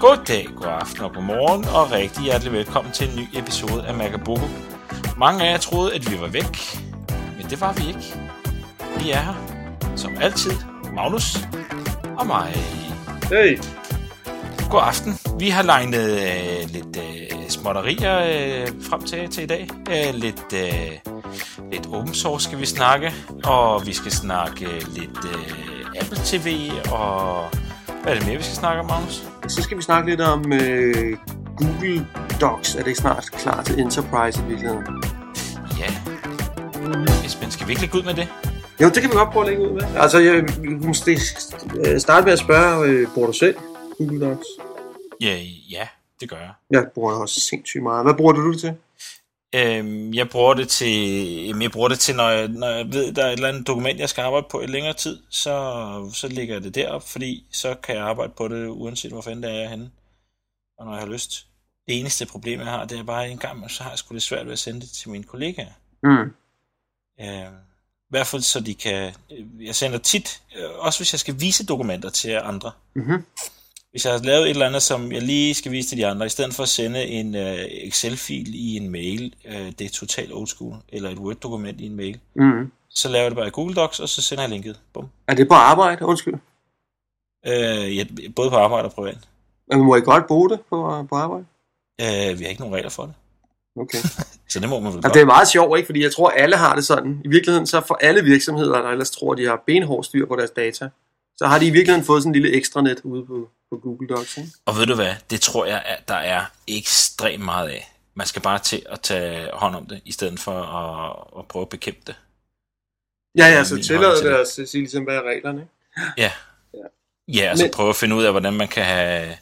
God dag, god aften og god morgen, og rigtig hjertelig velkommen til en ny episode af Magaboko. Mange af jer troede, at vi var væk, men det var vi ikke. Vi er her, som altid, Magnus og mig. Hey. God aften. Vi har legnet øh, lidt øh, småtterier øh, frem til, til i dag. Øh, lidt, øh, lidt open source skal vi snakke, og vi skal snakke lidt øh, Apple TV, og hvad er det mere, vi skal snakke om, Magnus? Så skal vi snakke lidt om øh, Google Docs. Er det snart klar til Enterprise i virkeligheden? Ja. Esben, skal vi ikke lægge ud med det? Jo, det kan vi godt prøve at lægge ud med. Altså, jeg måske øh, starte med at spørge, øh, bruger du selv Google Docs? Ja, ja, det gør jeg. Jeg bruger det også sindssygt meget. Hvad bruger du det til? Øhm, jeg bruger det til, jamen, jeg bruger det til, når jeg, når jeg ved, der er et eller andet dokument, jeg skal arbejde på i længere tid, så, så lægger jeg det derop, fordi så kan jeg arbejde på det, uanset hvor fanden det er, jeg er henne, og når jeg har lyst. Det eneste problem, jeg har, det er bare en gang, så har jeg sgu det svært ved at sende det til mine kollegaer. Mm. Øh, I hvert fald så de kan, jeg sender tit, øh, også hvis jeg skal vise dokumenter til andre, Mm-hmm. Hvis jeg har lavet et eller andet, som jeg lige skal vise til de andre, i stedet for at sende en uh, Excel-fil i en mail, uh, det er totalt old school, eller et Word-dokument i en mail, Mm. så laver jeg det bare i Google Docs, og så sender jeg linket. Bum. Er det på arbejde? Undskyld. Uh, ja, både på arbejde og privat. Men må I godt bruge det på, på arbejde? Uh, vi har ikke nogen regler for det, Okay. så det må man vel godt. det er meget sjovt, ikke? Fordi jeg tror, alle har det sådan. I virkeligheden, så for alle virksomheder, der ellers tror, de har benhård styr på deres data, så har de i virkeligheden fået sådan en lille ekstranet ude på, på Google Docs, ikke? Og ved du hvad, det tror jeg, at der er ekstremt meget af. Man skal bare til at tage hånd om det, i stedet for at, at prøve at bekæmpe det. Ja, ja, så tillader det at sige ligesom, hvad er reglerne? Ja. Ja. Ja, altså Men- prøve at finde ud af, hvordan man kan have,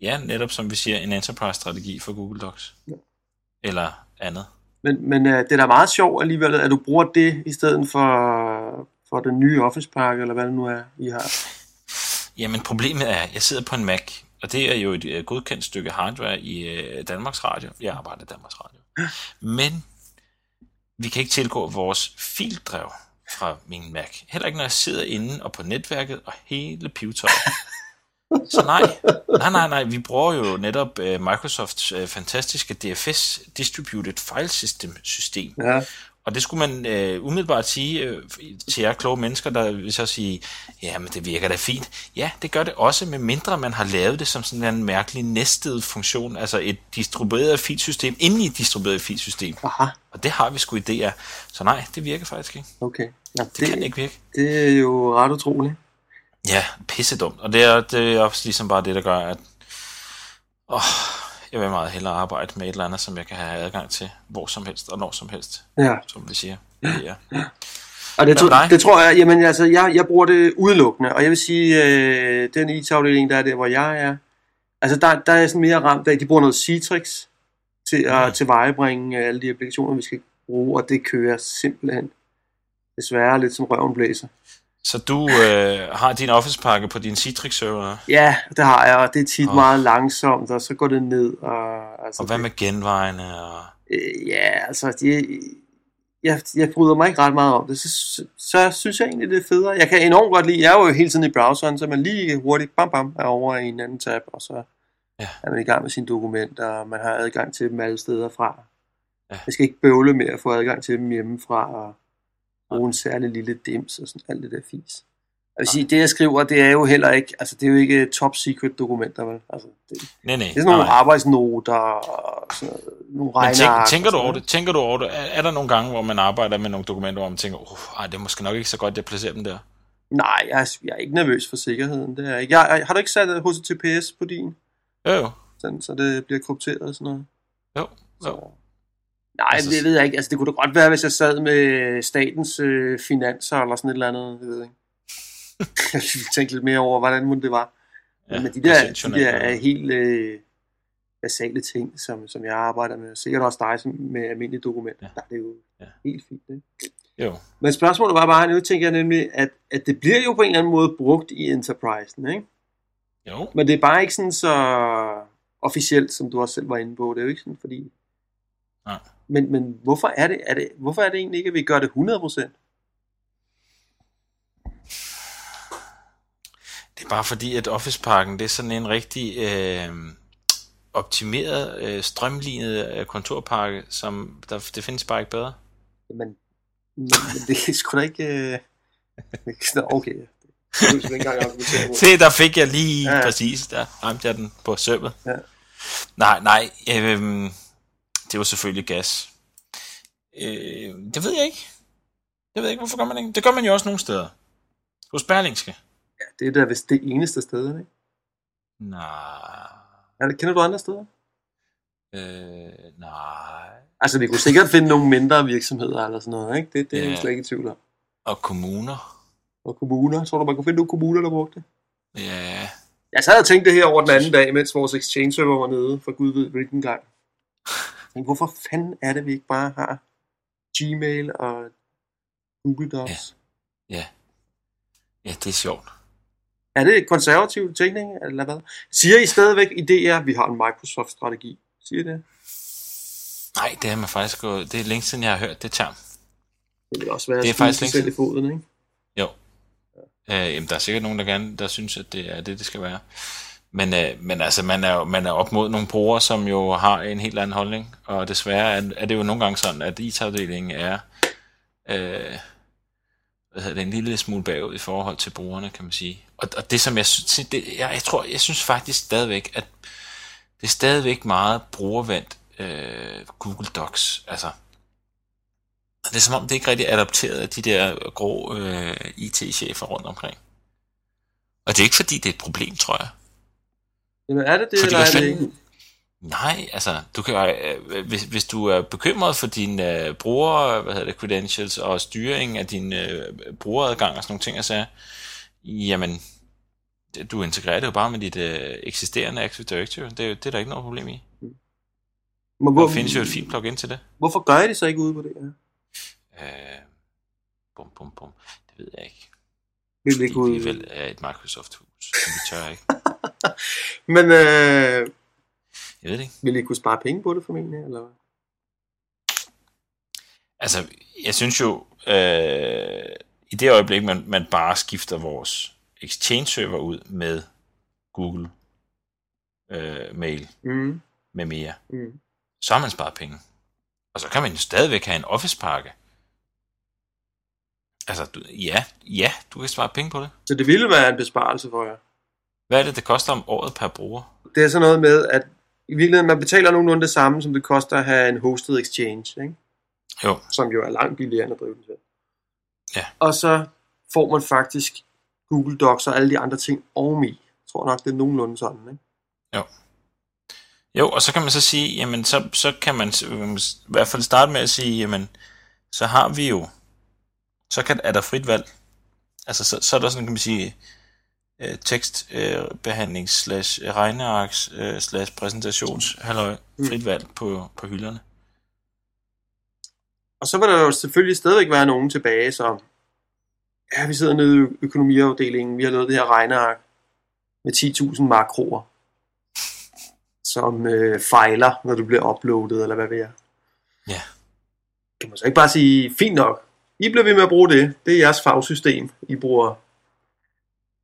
ja, netop som vi siger, en enterprise-strategi for Google Docs. Ja. Eller andet. Men, men uh, det er da meget sjovt alligevel, at du bruger det i stedet for, for den nye Office-pakke, eller hvad det nu er, I har. Jamen problemet er, at jeg sidder på en Mac, og det er jo et øh, godkendt stykke hardware i øh, Danmarks Radio. Jeg arbejder i Danmarks Radio. Men vi kan ikke tilgå vores fildrev fra min Mac. Heller ikke, når jeg sidder inde og på netværket og hele pivetøjet. Så nej, nej, nej, nej, vi bruger jo netop øh, Microsofts øh, fantastiske DFS Distributed File System system. Ja. Og det skulle man øh, umiddelbart sige øh, til jer kloge mennesker, der vil så sige, ja, men det virker da fint. Ja, det gør det også, med mindre man har lavet det som sådan en mærkelig næstet funktion, altså et distribueret filsystem inden i et distribueret filsystem. Aha, Og det har vi sgu i DR. Så nej, det virker faktisk ikke. okay. Ja, Det, det kan ikke virke. det er jo ret utroligt. Ja, pisse dumt. Og det er, det er også ligesom bare det, der gør, at åh, jeg vil meget hellere arbejde med et eller andet, som jeg kan have adgang til hvor som helst og når som helst, Ja. som vi siger. Ja. Og det, tro, det tror jeg, jamen altså, jeg, jeg bruger det udelukkende, og jeg vil sige, øh, den IT-afdeling, der er der, hvor jeg er, altså der, der er jeg sådan mere ramt af, de bruger noget Citrix til at Mm. tilvejebringe alle de applikationer, vi skal bruge, og det kører simpelthen desværre lidt som røven blæser. Så du øh, har din Office-pakke på din Citrix-server, Ja, det har jeg, og det er tit oh. meget langsomt, og så går det ned, og altså, og hvad med genvejene? Og... Øh, ja, altså, de, jeg, jeg bryder mig ikke ret meget om det. Så, så, så synes jeg egentlig, det er federe. Jeg kan enormt godt lide, jeg er jo hele tiden i browseren, så man lige hurtigt, bam bam, er over i en anden tab, og så Ja. er man i gang med sine dokumenter, og man har adgang til dem alle steder fra. Ja. Jeg skal ikke bøvle med at få adgang til dem hjemmefra, og bruge en særlig lille dims og sådan alt det der fis. Jeg vil sige, det jeg skriver, det er jo heller ikke, altså det er jo ikke top secret dokumenter, vel? Altså, det, det Nej, nej. er sådan nogle nej. arbejdsnoter og sådan noget, nogle Men tænk, regneark. tænker du over det? Tænker du over det? Er, er der nogle gange, hvor man arbejder med nogle dokumenter, hvor man tænker, oh, ej, det er måske nok ikke så godt, jeg placerer dem der? Nej, jeg er, jeg er ikke nervøs for sikkerheden. Det er jeg ikke. Jeg, jeg, har du ikke sat øh, HTTPS på din? Jo, jo. Sådan, så det bliver krypteret og sådan noget? jo. Så. Jo. Nej, Altså- det ved jeg ikke. Altså, det kunne da godt være, hvis jeg sad med statens øh, finanser eller sådan et eller andet. Jeg ved ikke. jeg tænke lidt mere over, hvordan det var. Ja, Men de der, de der er helt øh, basale ting, som, som jeg arbejder med. Sikkert også dig som med almindelige dokumenter. Ja. Der er det jo Ja. ja. helt fint. Ikke? Jo. Men spørgsmålet var bare, nu tænker jeg nemlig, at, at det bliver jo på en eller anden måde brugt i Enterprisen, ikke? Jo. Men det er bare ikke sådan så officielt, som du også selv var inde på. Det er jo ikke sådan, fordi... Nej. Men, men hvorfor, er det, er det, hvorfor er det egentlig ikke, at vi gør det 100%? Det er bare fordi, at Office-parken, det er sådan en rigtig øh, optimeret, øh, strømlignet øh, kontorpakke, som der, det findes bare ikke bedre. Men, men, men det er sgu da ikke... Øh... Okay. Se, der fik jeg lige ja. præcis, der ramte jeg den på sømmet. Ja. Nej, nej, øh, det var selvfølgelig gas. Øh, det ved jeg ikke. Jeg ved ikke, hvorfor gør man ikke. Det gør man jo også nogle steder. Hos Berlingske. Ja, det er da vist det eneste sted, ikke? Nej. Det, kender du andre steder? Øh, nej. Altså, vi kunne sikkert finde nogle mindre virksomheder eller sådan noget, ikke? Det, det er Ja. jeg slet ikke i tvivl om. Og kommuner. Og kommuner. Tror du, man kunne finde nogle kommuner, der brugte det? Ja. Jeg sad og tænkte det her over den anden dag, mens vores exchange server var nede, for gud ved hvilken gang. Men hvorfor fanden er det, vi ikke bare har Gmail og Google Docs? Ja. Ja, det er sjovt. Er det konservativ tænkning, eller hvad? Siger I stadigvæk i DR, at vi har en Microsoft-strategi? Siger I det? Nej, det har man faktisk gået... Det er længe siden, jeg har hørt det term. Det vil også være Det er faktisk længe selv i foden, ikke? Jo. Øh, jamen, der er sikkert nogen, der gerne der synes, at det er det, det skal være. Men, øh, men altså, man er, man er op mod nogle brugere, som jo har en helt anden holdning, og desværre er, er det jo nogle gange sådan, at IT-afdelingen er øh, hvad hedder det, en lille smule bagud i forhold til brugerne, kan man sige. Og, og det, som jeg synes, det, jeg, jeg tror, jeg synes faktisk stadigvæk, at det er stadigvæk meget brugervendt øh, Google Docs. Altså, det er som om, det ikke rigtig er adopteret af de der grå øh, IT-chefer rundt omkring. Og det er ikke fordi, det er et problem, tror jeg. Jamen er det det, Fordi eller er det ikke? Nej, altså, du kan, øh, hvis, hvis du er bekymret for dine øh, bruger, hvad hedder det, credentials og styring af din øh, brugeradgang og sådan nogle ting, og så, jamen, du integrerer det jo bare med dit øh, eksisterende Active Directory. Det, er det er der ikke noget problem i. Men Der hvor, findes jo et fint plugin til det. Hvorfor gør I det så ikke ude på det her? Øh, bum, bum, bum. Det ved jeg ikke. Det ikke Fordi vi ud? vel er et Microsoft-hus, vi tør ikke. Men øh, Jeg ved det ikke. vil I kunne spare penge på det formentlig, eller? Altså, jeg synes jo, øh, i det øjeblik, man, man bare skifter vores Exchange-server ud med Google øh, Mail Mm, med mere, mm. så har man sparet penge. Og så kan man jo stadigvæk have en Office-pakke. Altså, du, ja, ja, du kan spare penge på det. Så det ville være en besparelse for jer. Hvad er det, det koster om året per bruger? Det er sådan noget med, at i virkeligheden, man betaler nogenlunde det samme, som det koster at have en hosted exchange, ikke? Jo, som jo er langt billigere end at drive den selv. Ja. Og så får man faktisk Google Docs og alle de andre ting oveni. Jeg tror nok, det er nogenlunde sådan, ikke? Jo, og så kan man så sige, jamen så, så kan man øh, i hvert fald starte med at sige, jamen så har vi jo, så kan, er der frit valg. Altså så, så er der sådan, kan man sige, øh, tekstbehandling slash regnearks øh, slash præsentations halløj, Mm. frit valg på, på hylderne. Og så vil der jo selvfølgelig stadigvæk være nogen tilbage, som ja, vi sidder nede i økonomiafdelingen, vi har lavet det her regneark med 10.000 makroer, som øh, fejler, når det bliver uploadet, eller hvad ved jeg. Ja. Kan man så ikke bare sige, fint nok, I bliver ved med at bruge det, det er jeres fagsystem, I bruger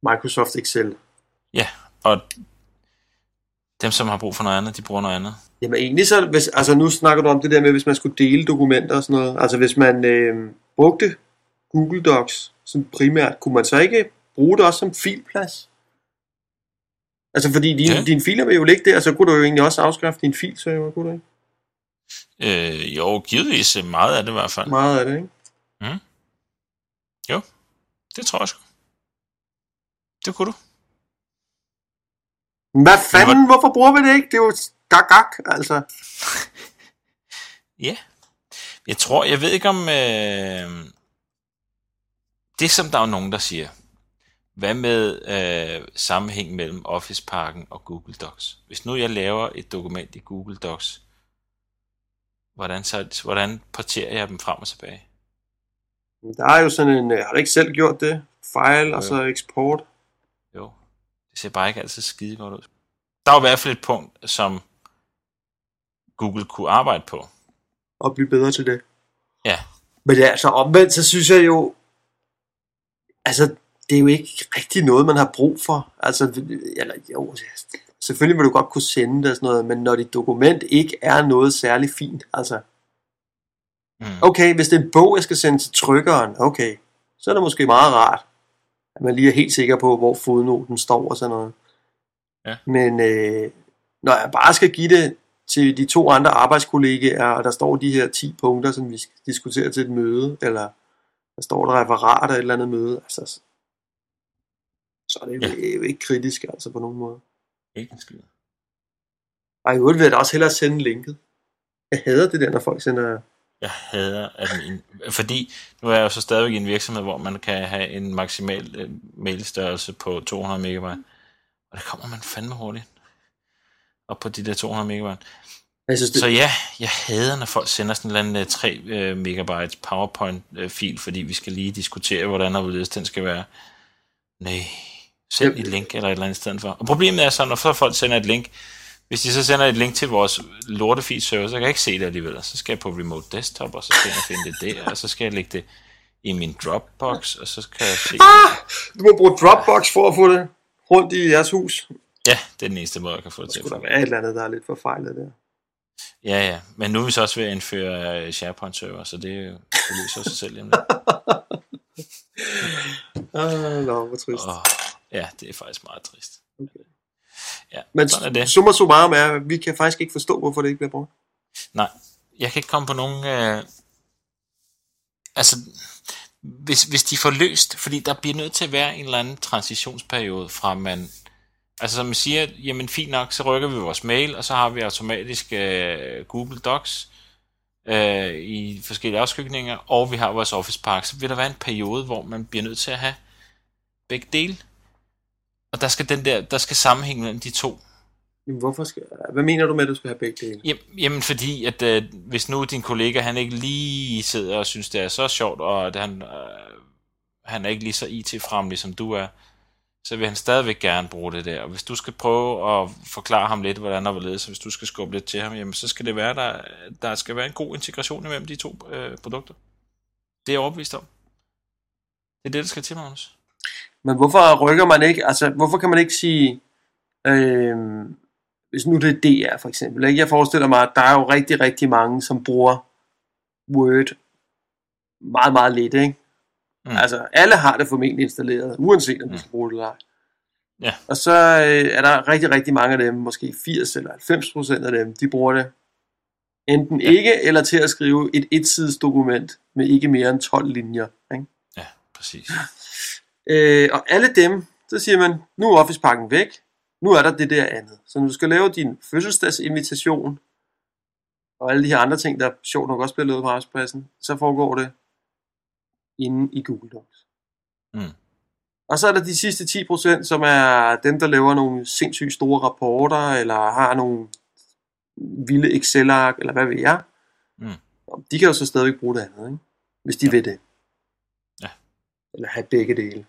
Microsoft Excel. Ja, og dem, som har brug for noget andet, de bruger noget andet. Jamen egentlig så, hvis, altså nu snakker du om det der med, hvis man skulle dele dokumenter og sådan noget. Altså hvis man øh, brugte Google Docs som primært, kunne man så ikke bruge det også som filplads? Altså fordi dine, Ja. dine filer vil jo ligge der, så kunne du jo egentlig også afskaffe din filserver, kunne du ikke? Øh, jo, givetvis meget af det i hvert fald. Meget af det, ikke? Det tror jeg sgu. Det kunne du. Hvad fanden, hvorfor bruger vi det ikke? Det er jo gak, gak altså. Ja. Jeg tror, jeg ved ikke om... Øh, det som der er nogen, der siger. Hvad med øh, sammenhæng mellem Office-pakken og Google Docs? Hvis nu jeg laver et dokument i Google Docs, hvordan, så, hvordan porterer jeg dem frem og tilbage? Der er jo sådan en, øh, har du ikke selv gjort det? File og så eksport. Det ser bare ikke altid skide godt ud. Der er jo i hvert fald et punkt, som Google kunne arbejde på. og blive bedre til det. Ja. Men ja, altså omvendt, så synes jeg jo, altså, det er jo ikke rigtig noget, man har brug for. Altså, eller jo, selvfølgelig vil du godt kunne sende det og sådan noget, men når dit dokument ikke er noget særligt fint, altså, Mm. okay, hvis det er en bog, jeg skal sende til trykkeren, okay, så er det måske meget rart, at man lige er helt sikker på, hvor fodnoten står og sådan noget. Ja. Men øh, når jeg bare skal give det til de to andre arbejdskollegaer, og der står de her 10 punkter, som vi skal diskutere til et møde, eller der står et referat af et eller andet møde, altså, så er det ja. jo ikke kritisk altså på nogen måde. Ikke en skid. Og i øvrigt vil jeg da også hellere sende linket. Jeg hader det der, når folk sender... Jeg hader at min, fordi nu er jeg jo så stadigvæk i en virksomhed, hvor man kan have en maksimal øh, mailstørrelse på 200 megabyte. Og der kommer man fandme hurtigt op på de der 200 megabyte. Jeg synes, det, Så ja, jeg hader, når folk sender sådan en eller anden øh, 3 øh, megabytes PowerPoint-fil, fordi vi skal lige diskutere, hvordan og hvorledes den skal være. Nej, send Yep. et link eller et eller andet i stedet for. Og problemet er så, når folk sender et link, hvis de så sender et link til vores lortefeed server, så kan jeg ikke se det alligevel. Så skal jeg på remote desktop, og så skal jeg finde det der, og så skal jeg lægge det i min Dropbox, og så skal jeg se ah! Du må bruge Dropbox for at få det rundt i jeres hus. Ja, det er den eneste måde, jeg kan få det Der til at skulle der være et eller andet, der er lidt forfejlet der. Ja, ja. Men nu er vi så også ved at indføre øh, SharePoint-server, så det, er det løser sig selv. Jamen. Ah, nå, hvor trist. Oh, ja, det er faktisk meget trist. Okay. Ja, Men sådan er det. summa summarum er, at vi kan faktisk ikke forstå, hvorfor det ikke bliver brugt. Nej, jeg kan ikke komme på nogen... Øh... Altså, hvis, hvis de får løst, fordi der bliver nødt til at være en eller anden transitionsperiode fra man... Altså som man siger, jamen fint nok, så rykker vi vores mail, og så har vi automatisk øh, Google Docs øh, i forskellige afskygninger, og vi har vores Office Park. Så vil der være en periode, hvor man bliver nødt til at have begge dele. Og der skal, den der, der skal sammenhæng mellem de to. Jamen, hvorfor skal... Hvad mener du med, at du skal have begge dele? Jamen, jamen fordi, at øh, hvis nu din kollega, han ikke lige sidder og synes, det er så sjovt, og at han, øh, han er ikke lige så IT-fremlig, som du er, så vil han stadigvæk gerne bruge det der. Og hvis du skal prøve at forklare ham lidt, hvordan der var ledet, så hvis du skal skubbe lidt til ham, jamen, så skal det være, der, der skal være en god integration imellem de to øh, produkter. Det er jeg overbevist om. Det er det, der skal til, Magnus. Men hvorfor rykker man ikke, altså hvorfor kan man ikke sige, øh, hvis nu det er DR for eksempel, ikke? jeg forestiller mig, at der er jo rigtig, rigtig mange, som bruger Word meget, meget lidt, ikke? Mm. Altså alle har det formentlig installeret, uanset om de Mm. skal bruge det eller ej. Ja. Og så øh, er der rigtig, rigtig mange af dem, måske 80 eller 90 procent af dem, de bruger det enten ja. ikke, eller til at skrive et etsides dokument med ikke mere end 12 linjer. Ikke? Ja, præcis. Øh, og alle dem, så siger man, nu er Office-pakken væk, nu er der det der andet. Så når du skal lave din fødselsdagsinvitation, og alle de her andre ting, der sjovt nok også bliver lavet på arbejdspladsen, så foregår det inde i Google Docs. Mm. Og så er der de sidste 10%, som er dem, der laver nogle sindssygt store rapporter, eller har nogle vilde Excel-ark, eller hvad ved jeg. Mm. De kan jo så stadigvæk bruge det andet, ikke? hvis de ja. vil det. Ja. Eller have begge dele.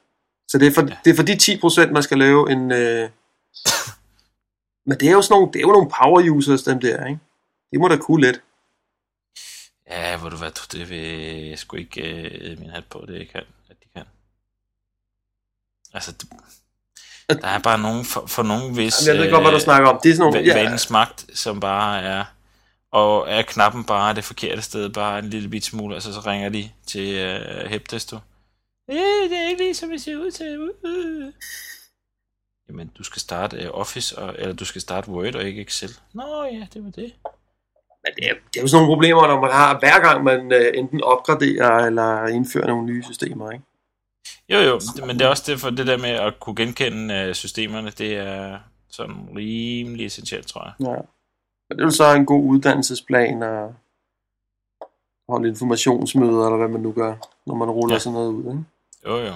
Så det er for, Ja. det er for de 10%, man skal lave en... Øh... Men det er jo sådan nogle, det er jo nogle power users, dem der, ikke? Det må da kunne lidt. Ja, hvor du hvad, det vil jeg sgu ikke øh, min hat på, det kan, at de kan. Altså, det, der er bare nogen, for, for nogen hvis Jamen, jeg ved godt, hvad du snakker om. Det er sådan nogle... ja. magt, som bare er, og er knappen bare det forkerte sted, bare en lille bit smule, altså så ringer de til øh, Heptesto. Øh, det er ikke lige, som det ser ud til. Uh, uh. Jamen, du skal starte øh, Office, og, eller du skal starte Word og ikke Excel. Nå ja, det var det. Men det er, det er jo sådan nogle problemer, når man har, hver gang man øh, enten opgraderer eller indfører nogle nye systemer, ikke? Jo, jo, men det er også det for det der med at kunne genkende øh, systemerne, det er sådan rimelig essentielt, tror jeg. Ja. Men det er jo så en god uddannelsesplan og holde informationsmøder, eller hvad man nu gør, når man ruller ja. sådan noget ud, ikke? Jo, jo.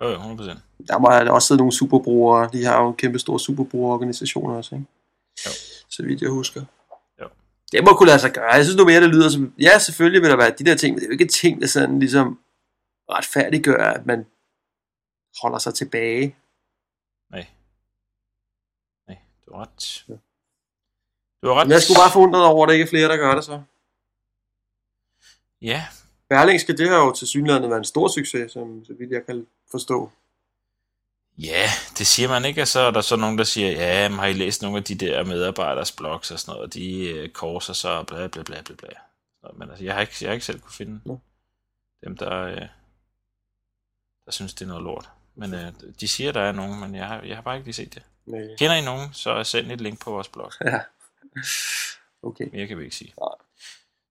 Jo, jo, 100%. Der må der også sidde nogle superbrugere. De har jo en kæmpe store superbrugerorganisationer også, ikke? Jo. Så vidt jeg husker. Jo. Det må kunne lade sig gøre. Jeg synes nu mere, det lyder som... Ja, selvfølgelig vil der være de der ting, men det er jo ikke ting, der sådan ligesom retfærdiggør, at man holder sig tilbage. Nej. Nej, du har ret. Ja. Du har ret. Men jeg skulle bare forundret over, at der ikke er flere, der gør det så. Ja, Berlingske, det har jo til synligheden været en stor succes, som, så vidt jeg kan forstå. Ja, det siger man ikke, og så er der så nogen, der siger, ja, men har I læst nogle af de der medarbejders blogs og sådan noget, og de øh, korser så bla bla bla bla bla. Så, men altså, jeg har ikke, jeg har ikke selv kunne finde Nå. dem, der, øh, der synes, det er noget lort. Men øh, de siger, der er nogen, men jeg har, jeg har bare ikke lige set det. Med, Kender I nogen, så send et link på vores blog. ja. Okay. Mere kan vi ikke sige. Nej.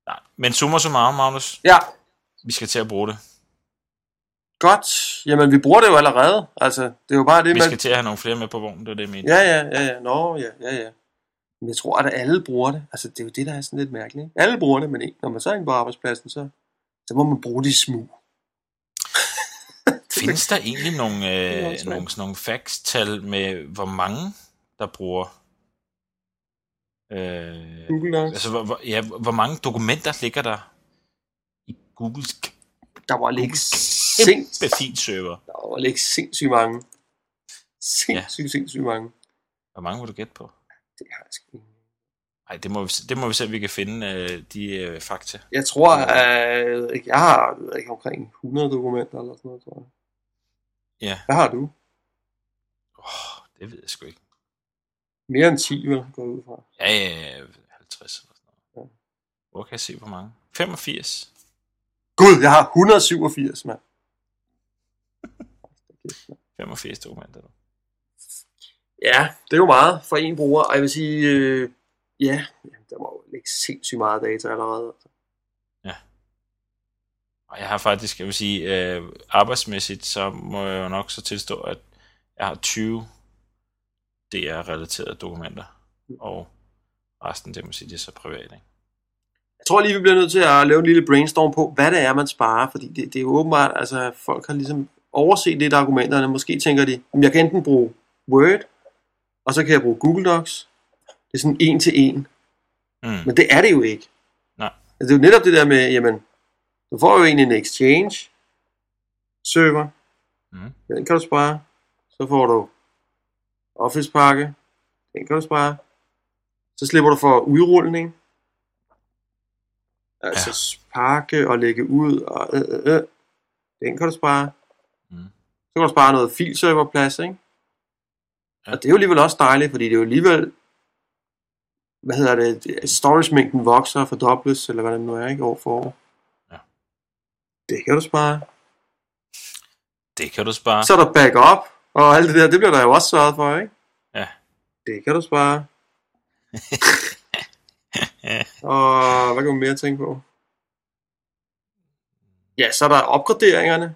Nej, men summa summarum, Magnus, Ja, vi skal til at bruge det. godt. Jamen, vi bruger det jo allerede. Altså, det er jo bare det, Vi man... skal til at have nogle flere med på vognen, det er det, jeg mener. Ja, ja, ja, ja. Nå, ja, ja, ja. Men jeg tror, at alle bruger det. Altså, det er jo det, der er sådan lidt mærkeligt. Ikke? Alle bruger det, men ikke. når man så er inde på arbejdspladsen, så, så må man bruge de smug. Findes der egentlig nogle, øh, nogle, sådan nogle facts-tal med, hvor mange, der bruger... Øh, Google Docs. altså, hvor, hvor, ja, hvor mange dokumenter ligger der i Googles Der var kæmpe sindssygt, fint server? der var ligge sindssygt mange. Sindssygt, sindssygt mange. Hvor mange vil du gætte på? Det har jeg sgu ikke. Nej, det må, vi, det må vi se, om vi kan finde øh, de øh, fakta. Jeg tror, at jeg har jeg ved ikke, omkring 100 dokumenter eller sådan noget, tror jeg. Ja, Hvad har du? oh, det ved jeg sgu ikke. Mere end 10, vel, går ud fra. Ja, ja, ja, 50 eller sådan noget. Ja. Hvor kan jeg se, hvor mange? 85. Gud, jeg har 187, mand. 85 dokumenter. Ja, det er jo meget for en bruger. Og jeg vil sige, øh, ja, der må jo ligge sindssygt meget data allerede. altså. Og jeg har faktisk, jeg vil sige, øh, arbejdsmæssigt, så må jeg jo nok så tilstå, at jeg har 20 DR-relaterede dokumenter, og resten, det må sige, det er så privat, ikke? Jeg tror lige, vi bliver nødt til at lave en lille brainstorm på, hvad det er, man sparer. Fordi det, det er jo åbenbart, altså folk har ligesom overset lidt argumenterne. Måske tænker de, at jeg kan enten bruge Word, og så kan jeg bruge Google Docs. Det er sådan en til en. Mm. Men det er det jo ikke. Nej. Altså, det er jo netop det der med, jamen, du får jo egentlig en Exchange server. Mm. Den kan du spare. Så får du Office pakke. Den kan du spare. Så slipper du for udrulning. Altså ja. pakke og lægge ud. Og, øh, øh, øh. Den kan du spare. Mm. Så kan du spare noget filserverplads, ikke? Ja. Og det er jo alligevel også dejligt, fordi det er jo alligevel, hvad hedder det, storage-mængden vokser og fordobles, eller hvad det nu er, ikke, år for år. Ja. Det kan du spare. Det kan du spare. Så er der backup, og alt det der, det bliver der jo også sørget for, ikke? Ja. Det kan du spare. og hvad kan man mere tænke på? Ja, så er der opgraderingerne.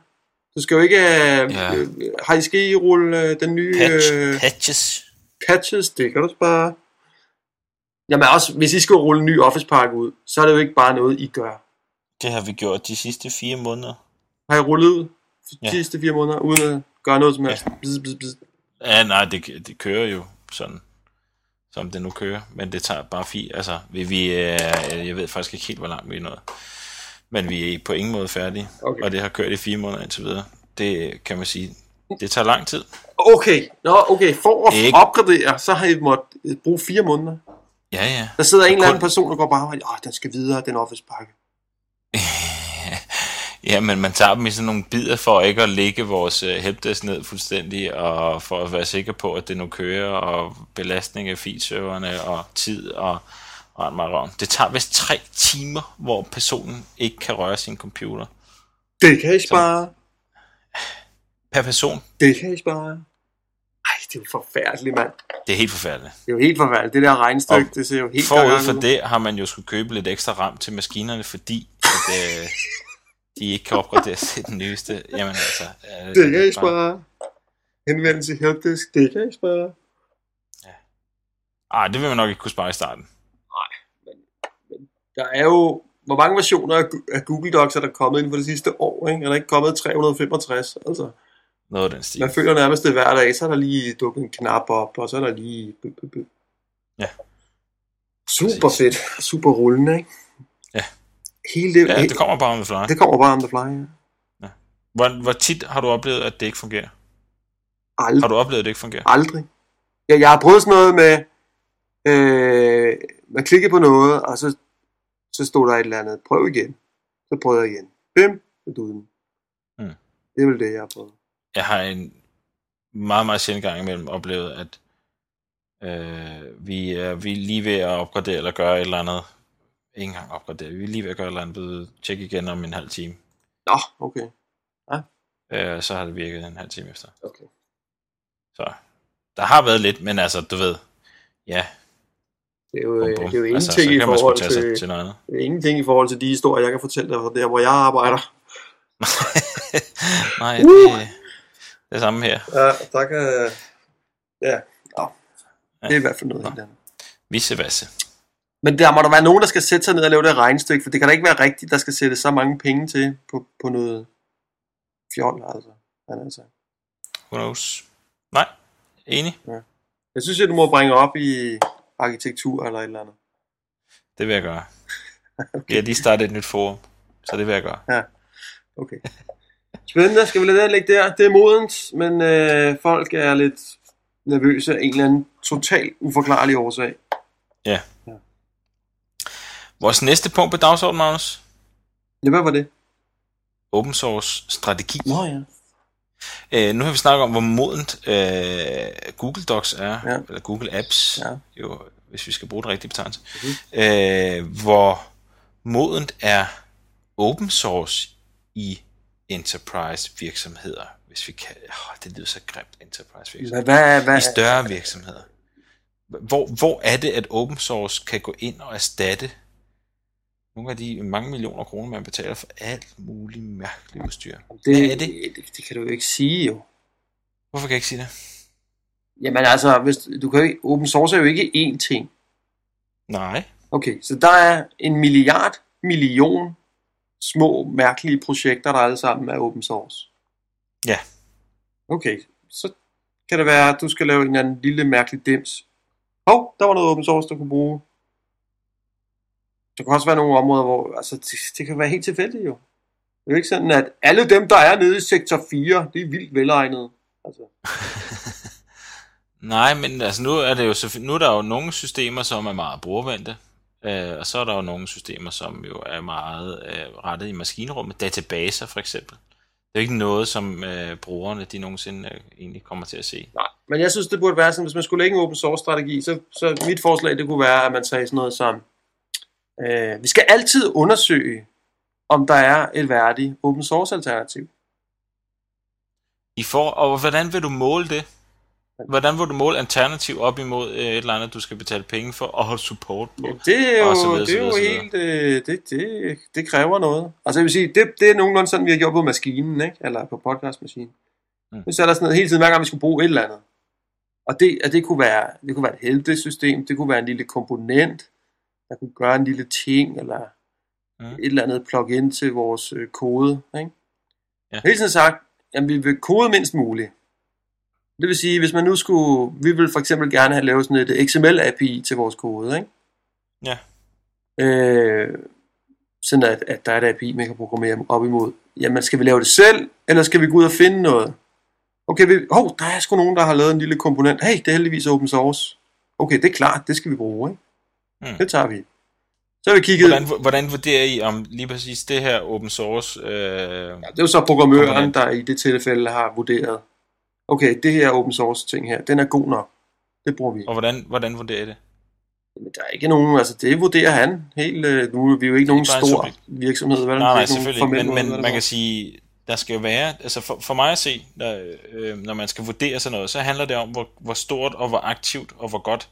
Du skal jo ikke... Øh, Ja. øh, har I skal I rulle øh, den nye Patch, øh, patches. patches? Det kan du spare. Jamen også, hvis I skal rulle en ny Office-pakke ud, så er det jo ikke bare noget, I gør. Det har vi gjort de sidste fire måneder. Har I rullet ud de Ja. sidste fire måneder, uden at gøre noget som helst? Bzz, bzz, bzz. Ja, nej, det, det kører jo sådan, som det nu kører, men det tager bare fire. Altså, vi, vi er, jeg ved faktisk ikke helt, hvor langt vi er nået. Men vi er på ingen måde færdige, Okay. og det har kørt i fire måneder indtil videre. Det kan man sige, det tager lang tid. Okay, Nå, okay, for at Ikke- opgradere, så har I måttet bruge fire måneder. Ja, ja. Der sidder en eller anden kun- person, der går bare og åh, den skal videre, den Office-pakke. Ja, men man tager dem i sådan nogle bidder for ikke at lægge vores uh, helpdesk ned fuldstændig, og for at være sikker på, at det nu kører, og belastning af filserverne, og tid, og, og røven. Det tager vist tre timer, hvor personen ikke kan røre sin computer. Det kan I spare. Per person. Det kan I spare. Ej, det er jo forfærdeligt, mand. Det er helt forfærdeligt. Det er jo helt forfærdeligt. Det der regnestykke, Og det ser jo helt Forud for det har man jo skulle købe lidt ekstra ram til maskinerne, fordi at, øh, de ikke kan opgraderes til den nyeste. Jamen altså... Øh, Det kan I bare-. Henvendelse til helpdesk, det kan I spare. Ej, det vil man nok ikke kunne spare i starten. Der er jo, hvor mange versioner af Google Docs er der kommet inden for det sidste år, ikke? Er der ikke kommet 365? Altså, Noget af den stil. man føler nærmest det hver dag, så er der lige dukket en knap op, og så er der lige... Ja. Super Præcis. fedt. Super rullende, ikke? Ja. Hele det, Ja, det kommer bare on the fly. det kommer bare on the fly, ja. Hvor, hvor tit har du oplevet, at det ikke fungerer? Aldrig. Har du oplevet, at det ikke fungerer? Aldrig. Jeg, jeg har prøvet sådan noget med, øh, man klikker på noget, og så, så stod der et eller andet, prøv igen. Så prøvede jeg igen. bim, så du den. Mm. Det er vel det, jeg har prøvet. Jeg har en meget, meget sjældent gang imellem oplevet, at øh, vi, er, vi er lige ved at opgradere eller gøre et eller andet. Ikke engang opgradere. Vi er lige ved at gøre et eller andet. Tjek igen om en halv time. Nå, okay. Øh, så har det virket en halv time efter. okay. Så der har været lidt, men altså, du ved, ja, Det er jo, bum, bum, bum. det er jo altså, så ingenting, kan i forhold sig til, til noget andet. det er ingenting i forhold til de historier, jeg kan fortælle dig fra der, hvor jeg arbejder. Nej, Uh! det, det samme her. Ja, der kan... Ja, Nå. det er i hvert fald noget Nå. helt andet. Visse vasse. Men der må der være nogen, der skal sætte sig ned og lave det regnestykke, for det kan da ikke være rigtigt, der skal sætte så mange penge til på, på noget fjol, altså. Men altså. Who knows? Nej, enig. Jeg synes, at du må bringe op i arkitektur eller et eller andet. Det vil jeg gøre. Vi har lige startet et nyt forum, så det vil jeg gøre. Okay. Spændende. Skal vi lade det ligge der? Det er modent, men øh, folk er lidt nervøse af en eller anden total uforklarlig årsag. Vores næste punkt på dagsordenen, Magnus. Ja, hvad var det? Open source strategi. Nå ja. Øh, nu har vi snakket om, hvor modent øh, Google Docs er, Ja. eller Google Apps, Ja. jo, hvis vi skal bruge den rigtige betegnelse. Mhm. Øh, hvor modent er open source i enterprise virksomheder, hvis vi kan. Oh, det lyder så grimt, enterprise virksomheder. Hvad, hvad, hvad, I større virksomheder. Hvor, hvor er det, at open source kan gå ind og erstatte nogle af de mange millioner kroner, man betaler for alt muligt mærkeligt udstyr? det, hvad er det? det? det? Kan du jo ikke sige, jo. Hvorfor kan jeg ikke sige det? Jamen altså, hvis, du kan jo ikke, open source er jo ikke én ting. Nej. Okay, så der er en milliard million små, mærkelige projekter, der alle sammen er open source. Ja. Okay, så kan det være, at du skal lave en eller anden lille mærkelig dims. Hov, der var noget open source, du kunne bruge. Der kan også være nogle områder, hvor altså, det, det kan være helt tilfældigt jo. Det er jo ikke sådan, at alle dem, der er nede i sektor 4, det er vildt velegnede. Altså, Nej, men altså nu er det jo nu er der jo nogle systemer, som er meget brugervendte, øh, og så er der jo nogle systemer, som jo er meget øh, rettet i maskinrummet, databaser for eksempel. Det er jo ikke noget, som øh, brugerne de nogensinde øh, egentlig kommer til at se. Nej, men jeg synes, det burde være sådan, hvis man skulle lægge en open source strategi, så, så mit forslag, det kunne være, at man sagde sådan noget som, øh, vi skal altid undersøge, om der er et værdigt open source alternativ. I for, og hvordan vil du måle det? Hvordan vil du måle alternativ op imod øh, et eller andet, du skal betale penge for og have support på? Ja, det er jo, Og så videre, det er jo så videre, så helt, øh, det, det, det kræver noget. Altså jeg vil sige, det, det er nogenlunde sådan, vi har gjort på maskinen, ikke? eller på podcastmaskinen. Mm. Så er der sådan noget hele tiden, hver gang vi skulle bruge et eller andet. Og det, og det, kunne være, det kunne være et helbredssystem, det kunne være en lille komponent, der kunne gøre en lille ting, eller Mm. et eller andet plug-in til vores øh, kode. Ikke? Ja. Hele tiden sagt, at vi vil kode mindst muligt. Det vil sige, hvis man nu skulle, vi vil for eksempel gerne have lavet sådan et XML-API til vores kode, ikke? Ja. Øh, sådan at, at der er et API, man kan programmere op imod. Jamen, skal vi lave det selv, eller skal vi gå ud og finde noget? Okay, vi, hov, der er sgu nogen, der har lavet en lille komponent. Hey, det er heldigvis open source. Okay, det er klart, det skal vi bruge, ikke? Mm. Det tager vi. Så har vi kigget, Hvordan, hvordan vurderer I om lige præcis det her open source? Øh, Ja, det er jo så programmøren, der i det tilfælde har vurderet, okay, det her open source ting her, den er god nok. Det bruger vi. og hvordan, hvordan vurderer I det? Men der er ikke nogen, altså det vurderer han. Helt, øh, nu er vi jo ikke nogen stor subjekt. virksomhed, vel? Nej, nej, selvfølgelig. Men, men det man kan sige, der skal jo være, altså for, for mig at se, der, øh, når man skal vurdere sådan noget, så handler det om, hvor, hvor stort og hvor aktivt og hvor godt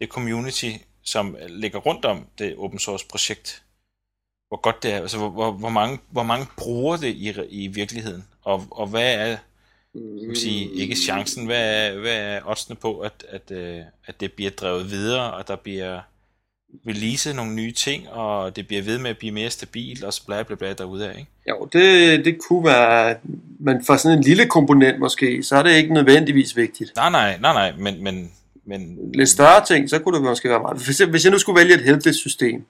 det community, som ligger rundt om det open source projekt, hvor godt det er, altså hvor, hvor, hvor, mange, hvor mange bruger det i, i virkeligheden, og, og hvad er, vil sige, ikke chancen, hvad er, hvad er oddsene på, at, at, øh, at det bliver drevet videre, og der bliver releaset nogle nye ting, og det bliver ved med at blive mere stabilt, og så bla bla bla derude af, ikke? Jo, det, det kunne være, men for sådan en lille komponent måske, så er det ikke nødvendigvis vigtigt. Nej, nej, nej, nej, men, men, men Lidt større ting, så kunne det måske være meget. Hvis jeg, hvis jeg nu skulle vælge et helbredssystem,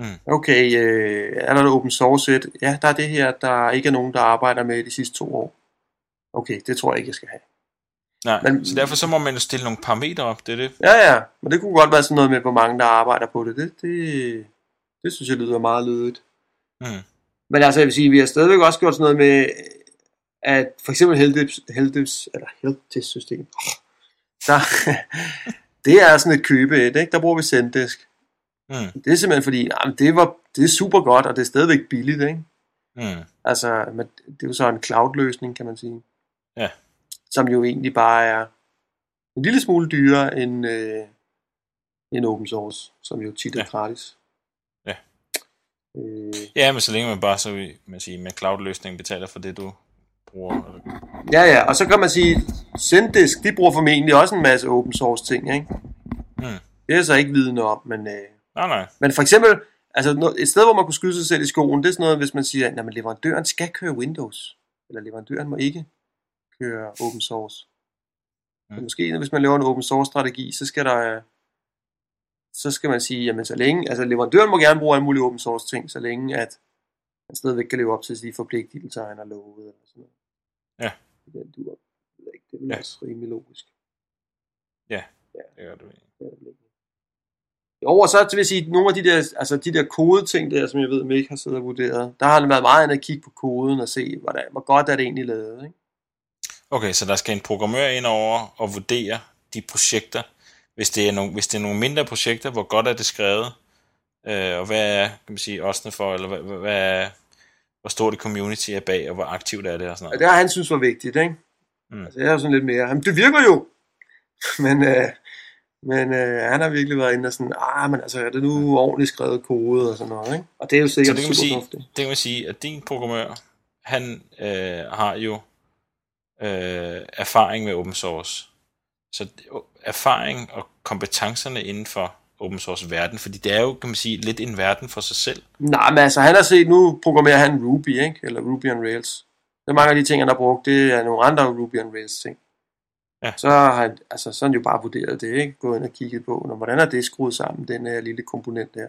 Mm. okay, øh, er der et open source et? Ja, der er det her, der ikke er nogen, der arbejder med de sidste to år. Okay, det tror jeg ikke, jeg skal have. nej, men, så derfor så må man jo stille nogle parametre op, det er det. Ja, ja, men det kunne godt være sådan noget med, hvor mange der arbejder på det. Det, det, det synes jeg lyder meget lydigt. Mm. Men altså, jeg vil sige, vi har stadigvæk også gjort sådan noget med, at for eksempel Heldips, Heldips eller Helptest system, der, det er sådan et købe et, ikke? der bruger vi Zendesk. Mm. Det er simpelthen fordi, jamen, det, var, det er super godt, og det er stadigvæk billigt, ikke? Mm. Altså, men det er jo så en cloud-løsning, kan man sige. Ja. Som jo egentlig bare er en lille smule dyrere end, øh, end open source, som jo tit er Ja. gratis. Ja. Øh, Ja, men så længe man bare så vil man sige, med cloud-løsningen betaler for det, du bruger. ja, ja, og så kan man sige, Zendesk, de bruger formentlig også en masse open source ting, ikke? Mm. Det er jeg så ikke vidende om, men, øh, Nej, nej. men for eksempel, altså et sted, hvor man kunne skyde sig selv i skoen, det er sådan noget, hvis man siger, at jamen, leverandøren skal køre Windows, eller leverandøren må ikke køre open source. Mm. Mm. Måske hvis man laver en open source strategi, så skal der øh, så skal man sige, jamen så længe, altså leverandøren må gerne bruge alle mulige open source ting, så længe at man stadigvæk kan leve op til de forpligtelser, han har lovet, eller sådan noget. Ja. Den dur. Det er vel Ja. ja. også rimelig logisk. Det gør du. Det er det vel ikke. Jo, og så vil jeg sige, nogle af de der, altså de der kodeting der, som jeg ved, Mick har siddet og vurderet, der har det været meget andet at kigge på koden og se, hvordan, hvor godt er det egentlig lavet. Ikke? Okay, så der skal en programmør ind over og vurdere de projekter. Hvis det er nogle, hvis det er nogle mindre projekter, hvor godt er det skrevet, øh, og hvad er, kan man sige, oddsene for, eller hvad, hvad- hvad er, hvor stort det community er bag, og hvor aktivt er det og sådan Og noget. det har han synes var vigtigt, ikke? Mm. Altså, jeg er jo sådan lidt mere, jamen, det virker jo! men øh, men øh, han har virkelig været inde og sådan, ah, men altså, er det nu ordentligt skrevet kode og sådan noget, ikke? Og det er jo Så sikkert det kan super sige, fornuftigt. det kan man sige, at din programmør, han øh, har jo øh, erfaring med open source. Så erfaring og kompetencerne inden for open source verden, fordi det er jo, kan man sige, lidt en verden for sig selv. Nej, men altså, han har set, nu programmerer han Ruby, ikke? Eller Ruby on Rails. Det er mange af de ting, han har brugt, det er nogle andre Ruby on Rails ting. Ja. Så har han, altså, så han jo bare vurderet det, ikke? Gået ind og kigget på, når, hvordan er det skruet sammen, den her lille komponent der.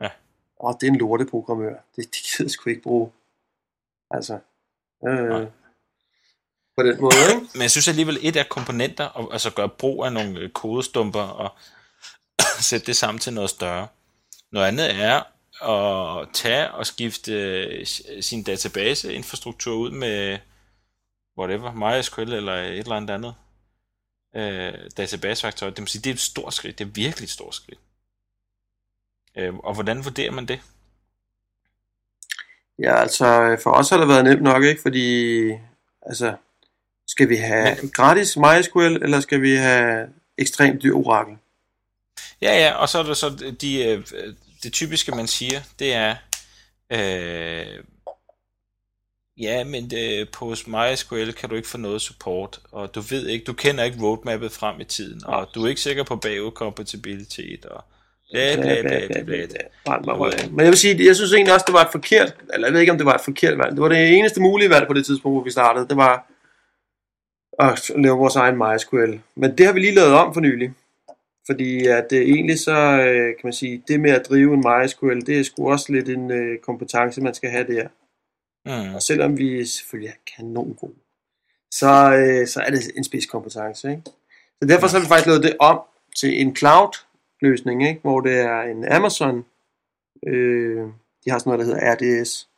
Ja. Og det er en lorteprogrammør. Det, det gider jeg sgu ikke bruge. Altså, Nej. øh, på den måde, ikke? Men jeg synes alligevel, et af komponenter, og, altså gøre brug af nogle øh, kodestumper og sætte det sammen til noget større. Noget andet er at tage og skifte øh, sin database-infrastruktur ud med whatever, MySQL eller et eller andet andet øh, databasefaktor. Det, sige, det er et stort skridt. Det er virkelig et stort skridt. Øh, og hvordan vurderer man det? Ja, altså, for os har det været nemt nok, ikke? Fordi, altså, skal vi have Men- gratis MySQL, eller skal vi have ekstremt dyr Oracle? Ja, ja, og så er der så de, øh, det typiske, man siger, det er, øh, ja, men det, på MySQL kan du ikke få noget support, og du ved ikke, du kender ikke roadmappet frem i tiden, og du er ikke sikker på bagudkompatibilitet, og bla bla bla bla bla. Brænd mig røven. Men jeg vil sige, jeg synes egentlig også, det var et forkert, eller jeg ved ikke, om det var et forkert valg. Det var det eneste mulige valg på det tidspunkt, hvor vi startede. Det var at lave vores egen MySQL. Men det har vi lige lavet om for nylig. Fordi at øh, egentlig så, øh, kan man sige, det med at drive en MySQL, det er sgu også lidt en øh, kompetence, man skal have der. Mm, Og selvom vi selvfølgelig er kanon gode, så, øh, så er det en spidskompetence. Ikke? Så derfor så har vi faktisk lavet det om til en cloud-løsning, ikke? hvor det er en Amazon, øh, de har sådan noget, der hedder RDS,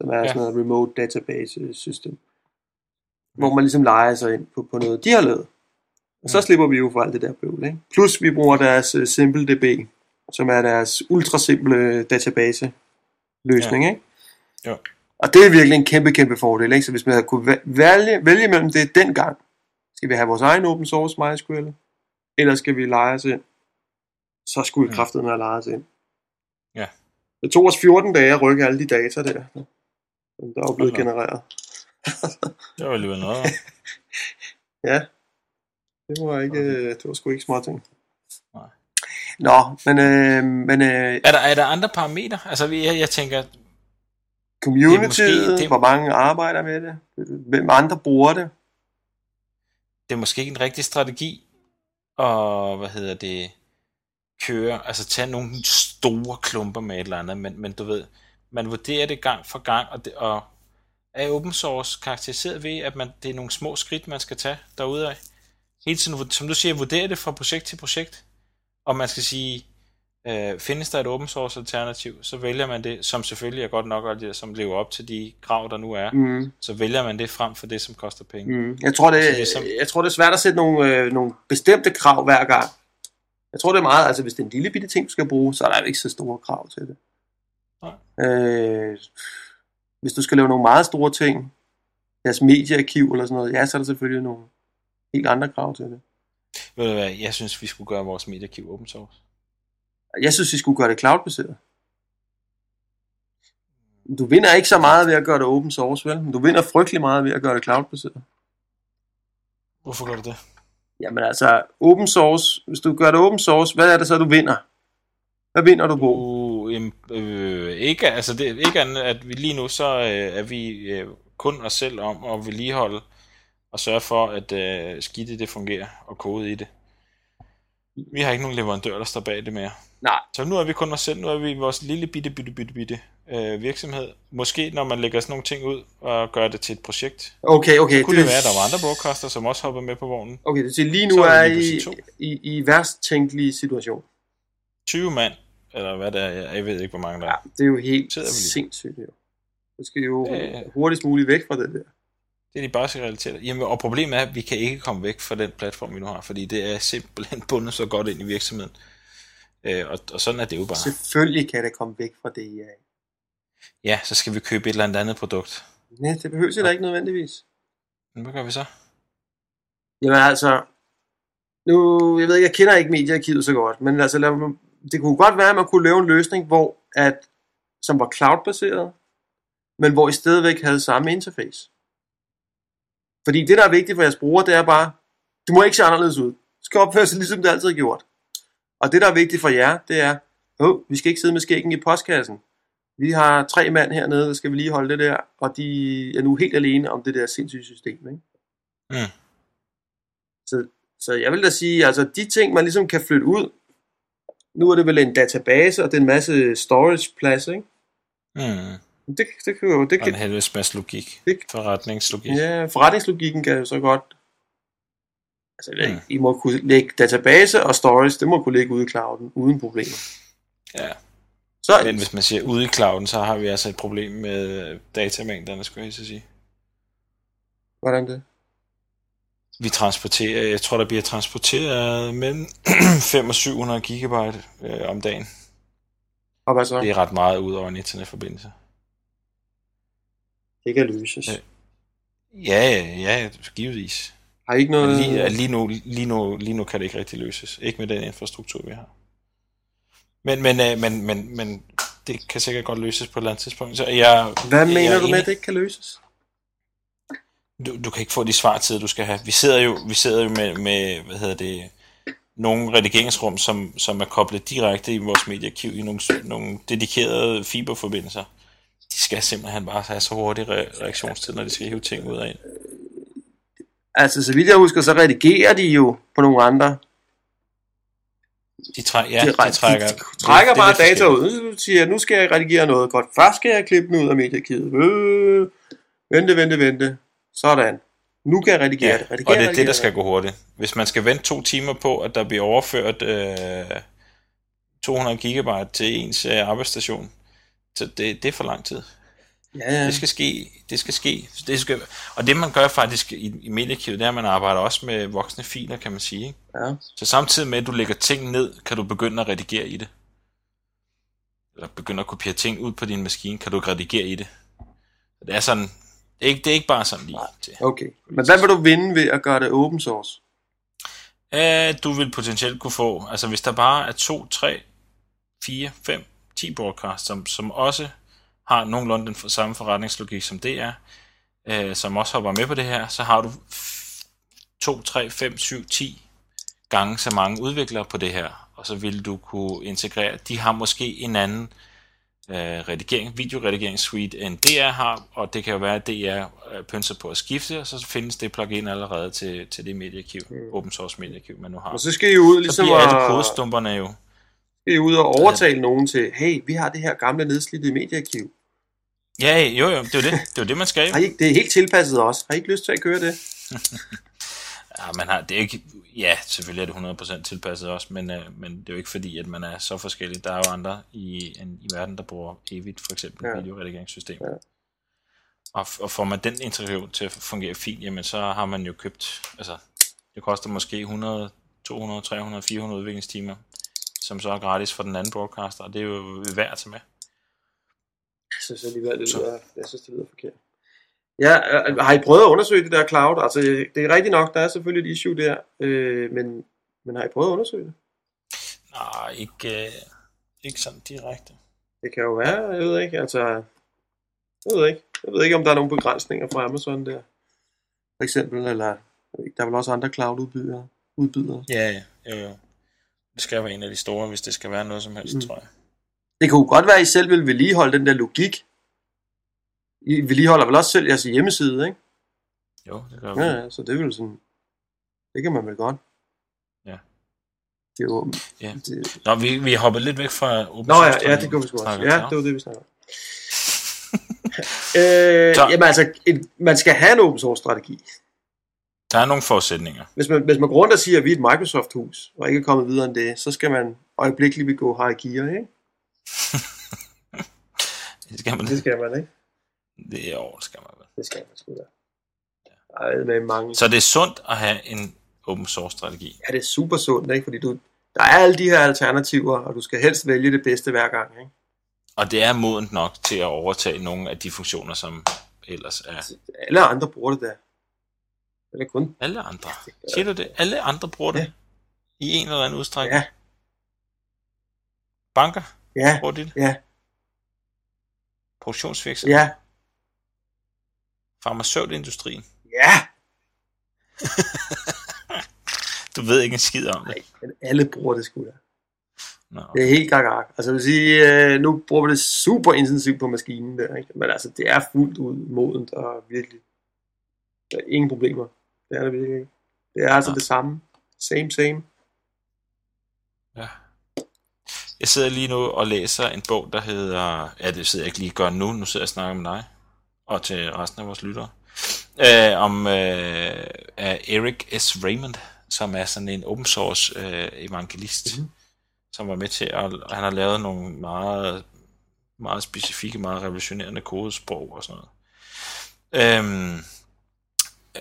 som er Ja. ja. sådan noget remote database system, hvor man ligesom leger sig ind på, på noget, de har lavet. Og så Ja. slipper vi jo for alt det der bøvl. Ikke? Plus vi bruger deres uh, SimpleDB, som er deres ultrasimple database løsning. Ja. Ikke? Jo. Og det er virkelig en kæmpe, kæmpe fordel. Ikke? Så hvis man havde kunne væ- vælge, vælge mellem det dengang, skal vi have vores egen open source MySQL, eller skal vi lege os ind, så skulle vi Mm. kraftedeme have lejet os ind. Ja. Det tog os 14 dage at rykke alle de data der, der er blevet genereret. det var alligevel noget. Ja, det var ikke, øh, det var sgu ikke småting. Nej. Nå, men, øh, men øh, Er der, er der andre parametre? Altså, jeg, jeg tænker, community, Det det- hvor mange arbejder med det, hvem andre bruger det. det er måske ikke en rigtig strategi at, hvad hedder det, køre, altså tage nogle store klumper med et eller andet, men, men du ved, man vurderer det gang for gang, og, det, og er open source karakteriseret ved, at man, det er nogle små skridt, man skal tage derude af. Hele tiden, som du siger, vurdere det fra projekt til projekt, og man skal sige, Øh, findes der et open source alternativ, så vælger man det, som selvfølgelig er godt nok, og det, som lever op til de krav, der nu er. Mm. Så vælger man det frem for det, som koster penge. Mm. Jeg, tror, det, det som- jeg tror, det er svært at sætte nogle, øh, nogle bestemte krav hver gang. Jeg tror, det er meget, altså hvis det er en lille bitte ting, du skal bruge, så er der ikke så store krav til det. Nej. Øh, hvis du skal lave nogle meget store ting, deres mediearkiv eller sådan noget, ja, så er der selvfølgelig nogle helt andre krav til det. Ved du hvad, jeg synes, vi skulle gøre vores mediearkiv open source. Jeg synes, vi skulle gøre det cloud-baseret. Du vinder ikke så meget ved at gøre det open source, vel? Men du vinder frygtelig meget ved at gøre det cloud-baseret. Hvorfor gør du det? Jamen altså, open source, hvis du gør det open source, hvad er det så, du vinder? Hvad vinder du på? Uh, øh, ikke, altså det, ikke andet, at vi lige nu så øh, er vi øh, kun os selv om at vedligeholde og sørge for, at øh, skidtet det fungerer og kode i det. Vi har ikke nogen leverandør, der står bag det mere. Nej. Så nu er vi kun os selv, nu er vi vores lille bitte, bitte, bitte, bitte øh, virksomhed. Måske når man lægger sådan nogle ting ud og gør det til et projekt, Okay, okay. kunne det, være, at der var andre broadcaster, som også hopper med på vognen. Okay, det vil lige nu Så er er det I, i, i værst tænkelige situation. 20 mand, eller hvad det er, jeg ved ikke, hvor mange der er. Ja, det er jo helt sindssygt, jo. Du skal jo ja. hurtigst muligt væk fra det der. Det er de bare realiteter. Jamen, og problemet er, at vi kan ikke komme væk fra den platform, vi nu har, fordi det er simpelthen bundet så godt ind i virksomheden. Øh, og, og sådan er det jo bare. Selvfølgelig kan det komme væk fra det, ja. Ja, så skal vi købe et eller andet produkt. Nej, det behøver da ikke nødvendigvis. Men hvad gør vi så? Jamen altså, nu, jeg ved ikke, jeg kender ikke mediearkivet så godt, men altså, lad, det kunne godt være, at man kunne lave en løsning, hvor at, som var cloud-baseret, men hvor I stadigvæk havde samme interface. Fordi det, der er vigtigt for jeres brugere, det er bare, det må ikke se anderledes ud. Det skal opføre sig, ligesom det altid har gjort. Og det, der er vigtigt for jer, det er, oh, vi skal ikke sidde med skæggen i postkassen. Vi har tre mand hernede, der skal vi lige holde det der, og de er nu helt alene om det der sindssyge system. Ikke? Mm. Så, så jeg vil da sige, altså de ting, man ligesom kan flytte ud, nu er det vel en database, og det er en masse storage-plads, ikke? Mm. Det, det kan jo, det Og en helvedes masse logik. Det- Forretningslogik. ja, forretningslogikken kan jo så godt, altså Mm. I må kunne lægge database og storage, det må kunne ligge ude i clouden, uden problemer. Ja. Så, Men hvis man siger ude i clouden, så har vi altså et problem med datamængderne, skulle jeg så sige. hvordan det? Vi transporterer, jeg tror, der bliver transporteret mellem 5 og 700 gigabyte øh, om dagen. Og hvad så? Det er ret meget ud over en internetforbindelse. Det kan løses. Ja. Ja, ja, givetvis. Har I ikke Men noget... lige, lige, nu, lige, nu, lige nu kan det ikke rigtig løses. Ikke med den infrastruktur, vi har. Men, men, øh, men, men, men det kan sikkert godt løses på et eller andet tidspunkt. Så jeg, Hvad jeg mener er du med, at det ikke kan løses? Du, du kan ikke få de svartider, du skal have. Vi sidder jo, vi sidder jo med, med, hvad hedder det, nogle redigeringsrum, som, som er koblet direkte i vores mediearkiv i nogle, nogle dedikerede fiberforbindelser. De skal simpelthen bare have så hurtig re- reaktionstid, når de skal hive ting ud af en. Altså, så vidt jeg husker, så redigerer de jo på nogle andre. De, træ, ja, de, de, trækker, de trækker det- det bare lidt data ud. Nu siger nu skal jeg redigere noget. Godt, først skal jeg klippe den ud af mediearkivet. Øh, vente, vente, vente. Sådan. Nu kan jeg redigere Ja, det. Redigere, og det er redigere, det, der skal gå hurtigt. Hvis man skal vente to timer på, at der bliver overført øh, 200 gigabyte til ens øh, arbejdsstation, så det, det er for lang tid. Ja, ja. Det skal ske. Det skal ske. Det skal, og det man gør faktisk i, i mediearkivet, det er, at man arbejder også med voksne filer, kan man sige. Ikke? ja. Så samtidig med, at du lægger ting ned, kan du begynde at redigere i det. Eller begynde at kopiere ting ud på din maskine, kan du redigere i det. Så det er sådan, det er ikke, det er ikke bare sådan lige til. Okay. Men hvad vil du vinde ved at gøre det open source? Øh, du vil potentielt kunne få, altså hvis der bare er 2, 3, 4, 5, 10 broadcasts, som, som også har nogenlunde den samme forretningslogik som det er, øh, som også hopper med på det her, så har du 2, 3, 5, 7, 10 gange så mange udviklere på det her, og så vil du kunne integrere, de har måske en anden øh, redigering, videoredigeringssuite end DR har, og det kan jo være, at DR øh, pynser på at skifte, og så findes det plugin allerede til, til det mediearkiv, open source mediearkiv, man nu har. Og så skal I ud Så ligesom bliver alle kodestumperne jo... skal I ud og overtale nogen til, hey, vi har det her gamle nedslidte mediearkiv. Ja, jo jo, det er jo det, det, er jo det man skal. Ikke- det er helt tilpasset også. Har I ikke lyst til at køre det? Ja, man har, det er ikke, ja, selvfølgelig er det 100% tilpasset også, men, øh, men det er jo ikke fordi, at man er så forskellig. Der er jo andre i, en, i verden, der bruger evigt, for eksempel Ja. ja. videoredigeringssystem. Ja. Og, og får man den integration til at fungere fint, jamen så har man jo købt, altså det koster måske 100, 200, 300, 400 udviklingstimer, som så er gratis for den anden broadcaster, og det er jo værd at tage med. Jeg synes alligevel, det lyder, jeg synes, det lyder forkert. Ja, øh, har I prøvet at undersøge det der cloud? Altså, det er rigtigt nok, der er selvfølgelig et issue der, øh, men, men har I prøvet at undersøge det? Nej, ikke, øh, ikke sådan direkte. Det kan jo være, jeg ved ikke, altså, jeg ved ikke. Jeg ved ikke, om der er nogle begrænsninger fra Amazon der, for eksempel, eller der er vel også andre cloud-udbydere. Udbydere. Ja, ja, jo, jo. Det skal være en af de store, hvis det skal være noget som helst, Mm. tror jeg. Det kunne godt være, at I selv vil vedligeholde den der logik. I vedligeholder vel også selv jeres hjemmeside, ikke? Jo, det gør vi. Ja, ja, så det er vel sådan, det kan man vel godt. Ja. Det er jo, Ja. det, Nå, vi, vi hopper lidt væk fra open Nå ja, ja, det kunne vi sgu også. snakker Ja, det var det, vi snakkede om. øh, Så- jamen altså, en, man skal have en open source strategi. Der er nogle forudsætninger. Hvis man, hvis man går rundt og siger, at vi er et Microsoft-hus, og ikke er kommet videre end det, så skal man øjeblikkeligt begå hierarkier, ikke? Det skal man, Det skal man, ikke? det er år, skal man vel. Det skal man sgu da. Ej, med mange. Så det er sundt at have en open source strategi. Ja, det er super sundt, ikke? Fordi du, der er alle de her alternativer, og du skal helst vælge det bedste hver gang, ikke? Og det er modent nok til at overtage nogle af de funktioner, som ellers er Alle andre bruger det der. Eller kun... alle andre. Siger du det? Alle andre bruger det Ja. i en eller anden udstrækning. Ja, Banker ja, bruger det. ja, Produktionsvirksomheder. ja, Farmaceutindustrien. ja. Du ved ikke en skid om det. Men alle bruger det sgu da. Nå. Det er helt gak Altså, jeg vil sige, øh, nu bruger vi det super intensivt på maskinen der, ikke? Men altså, det er fuldt ud modent og virkelig... Der er ingen problemer. Det er det virkelig ikke. Det er altså Nej. det samme. Same, same. Ja. Jeg sidder lige nu og læser en bog, der hedder... Ja, det sidder jeg ikke lige gør nu. Nu sidder jeg og snakker med dig. Og til resten af vores lyttere. Øh, om øh, af Eric S. Raymond, som er sådan en open source øh, evangelist, Mhm. mm-hmm. som var med til at... Og han har lavet nogle meget, meget specifikke, meget revolutionerende kodesprog og sådan noget. Øhm,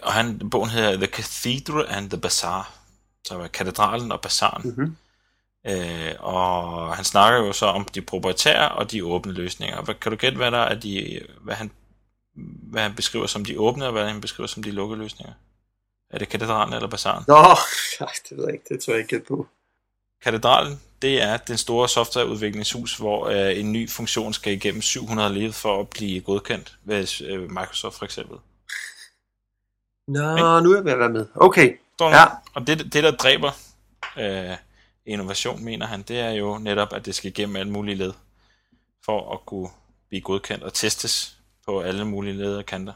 og han, bogen hedder The Cathedral and the Bazaar. Så katedralen og bazaren. Mm-hmm. Øh, og han snakker jo så om de proprietære og de åbne løsninger. Hvad, kan du gætte, hvad der er de, hvad han, hvad han beskriver som de åbne, og hvad han beskriver som de lukkede løsninger? Er det katedralen eller bazaren? Nå, det ved jeg ikke. Det tror jeg ikke på. Katedralen, det er den store softwareudviklingshus, hvor øh, en ny funktion skal igennem 700 led for at blive godkendt ved øh, Microsoft for eksempel. Nå, nu er jeg ved at være med. Okay. Ja. Og det, det, der dræber øh, innovation, mener han, det er jo netop, at det skal igennem alle mulige led, for at kunne blive godkendt og testes på alle mulige led og kanter.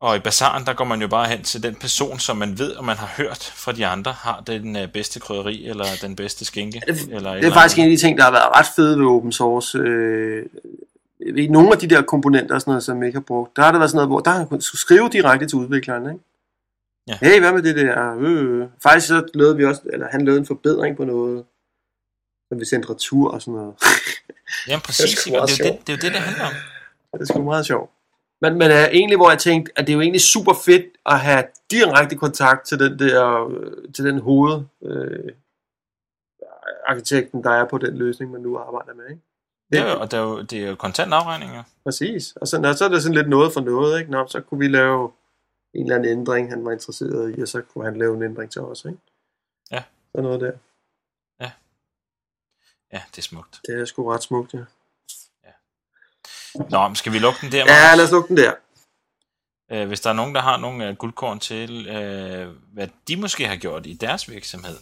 Og i bazaren, der går man jo bare hen til den person, som man ved, og man har hørt fra de andre, har den øh, bedste krydderi, eller den bedste skinke. Ja, det- eller et Det er eller faktisk en af de ting, der har været ret fede ved open source. Øh, jeg ikke, nogle af de der komponenter og sådan noget, som jeg ikke har brugt, der har det været sådan noget, hvor der har skulle skrive direkte til udvikleren, ikke? Ja. Hey, hvad med det der? Øh. Faktisk så lavede vi også, eller han lavede en forbedring på noget, som vi sendte retur og sådan noget. Jamen præcis, det er sjovt. det, det, er jo det, det handler om. Det er sgu meget sjovt. Men, men uh, egentlig, hvor jeg tænkte, at det er jo egentlig super fedt at have direkte kontakt til den der, øh, til den hoved, øh, arkitekten, der er på den løsning, man nu arbejder med, ikke? Det jo, og det er jo, det er jo kontant afregninger. Præcis. Og så, og så er det sådan lidt noget for noget, ikke? Nå, så kunne vi lave en eller anden ændring, han var interesseret i, og så kunne han lave en ændring til os, ikke? Ja. Sådan noget der. Ja, det er smukt. Det er sgu ret smukt, ja. Nå, men skal vi lukke den der? Ja, Magnus? lad os lukke den der. Øh, hvis der er nogen, der har nogle øh, guldkorn til, øh, hvad de måske har gjort i deres virksomhed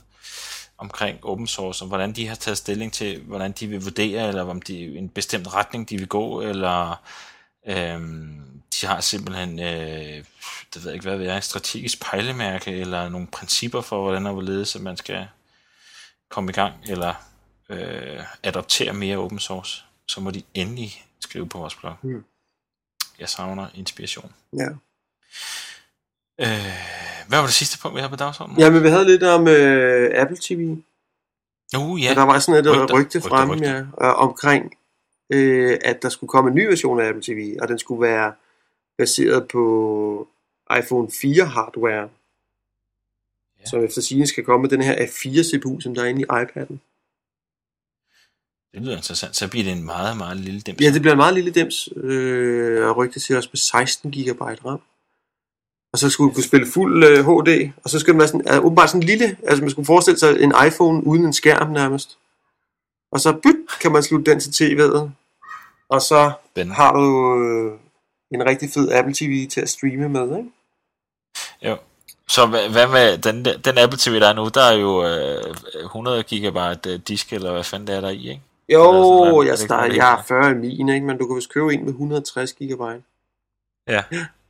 omkring open source, og hvordan de har taget stilling til, hvordan de vil vurdere, eller om de en bestemt retning, de vil gå, eller øh, de har simpelthen, øh, det ved jeg ikke, hvad det er, strategisk pejlemærke, eller nogle principper for, hvordan og hvorledes at man skal komme i gang, eller øh, adoptere mere open source, så må de endelig skrive på vores blog. Hmm. Jeg savner inspiration. Ja. Øh, Hvad var det sidste punkt, vi havde på dagsordenen? Ja, men vi havde lidt om øh, Apple TV. Uh, Ja. ja. der var sådan et Rygter, rygte, rygte rygter, fremme rygter. Ja, øh, omkring, øh, at der skulle komme en ny version af Apple TV, og den skulle være baseret på iPhone 4 hardware, Ja. som efter sigende skal komme med den her A4 CPU, som der er inde i iPad'en. Det lyder interessant. Så bliver det en meget, meget lille dims. Ja, det bliver en meget lille dims, øh, og rygte til også med 16 GB RAM. Og så skulle du kunne spille fuld øh, HD, og så skulle den være sådan, øh, åbenbart sådan en lille, altså man skulle forestille sig en iPhone uden en skærm nærmest. Og så byt, kan man slutte den til tv'et, og så Spændende. har du øh, en rigtig fed Apple TV til at streame med, ikke? Jo. Så hvad, hvad med den, der- den Apple TV, der er nu, der er jo øh, 100 gigabyte øh, disk, eller hvad fanden det er der i, ikke? Jo, sådan noget. Er jeg, noget, jeg er der 40 i min, ikke? men du kan vist købe en med 160 GB. Ja.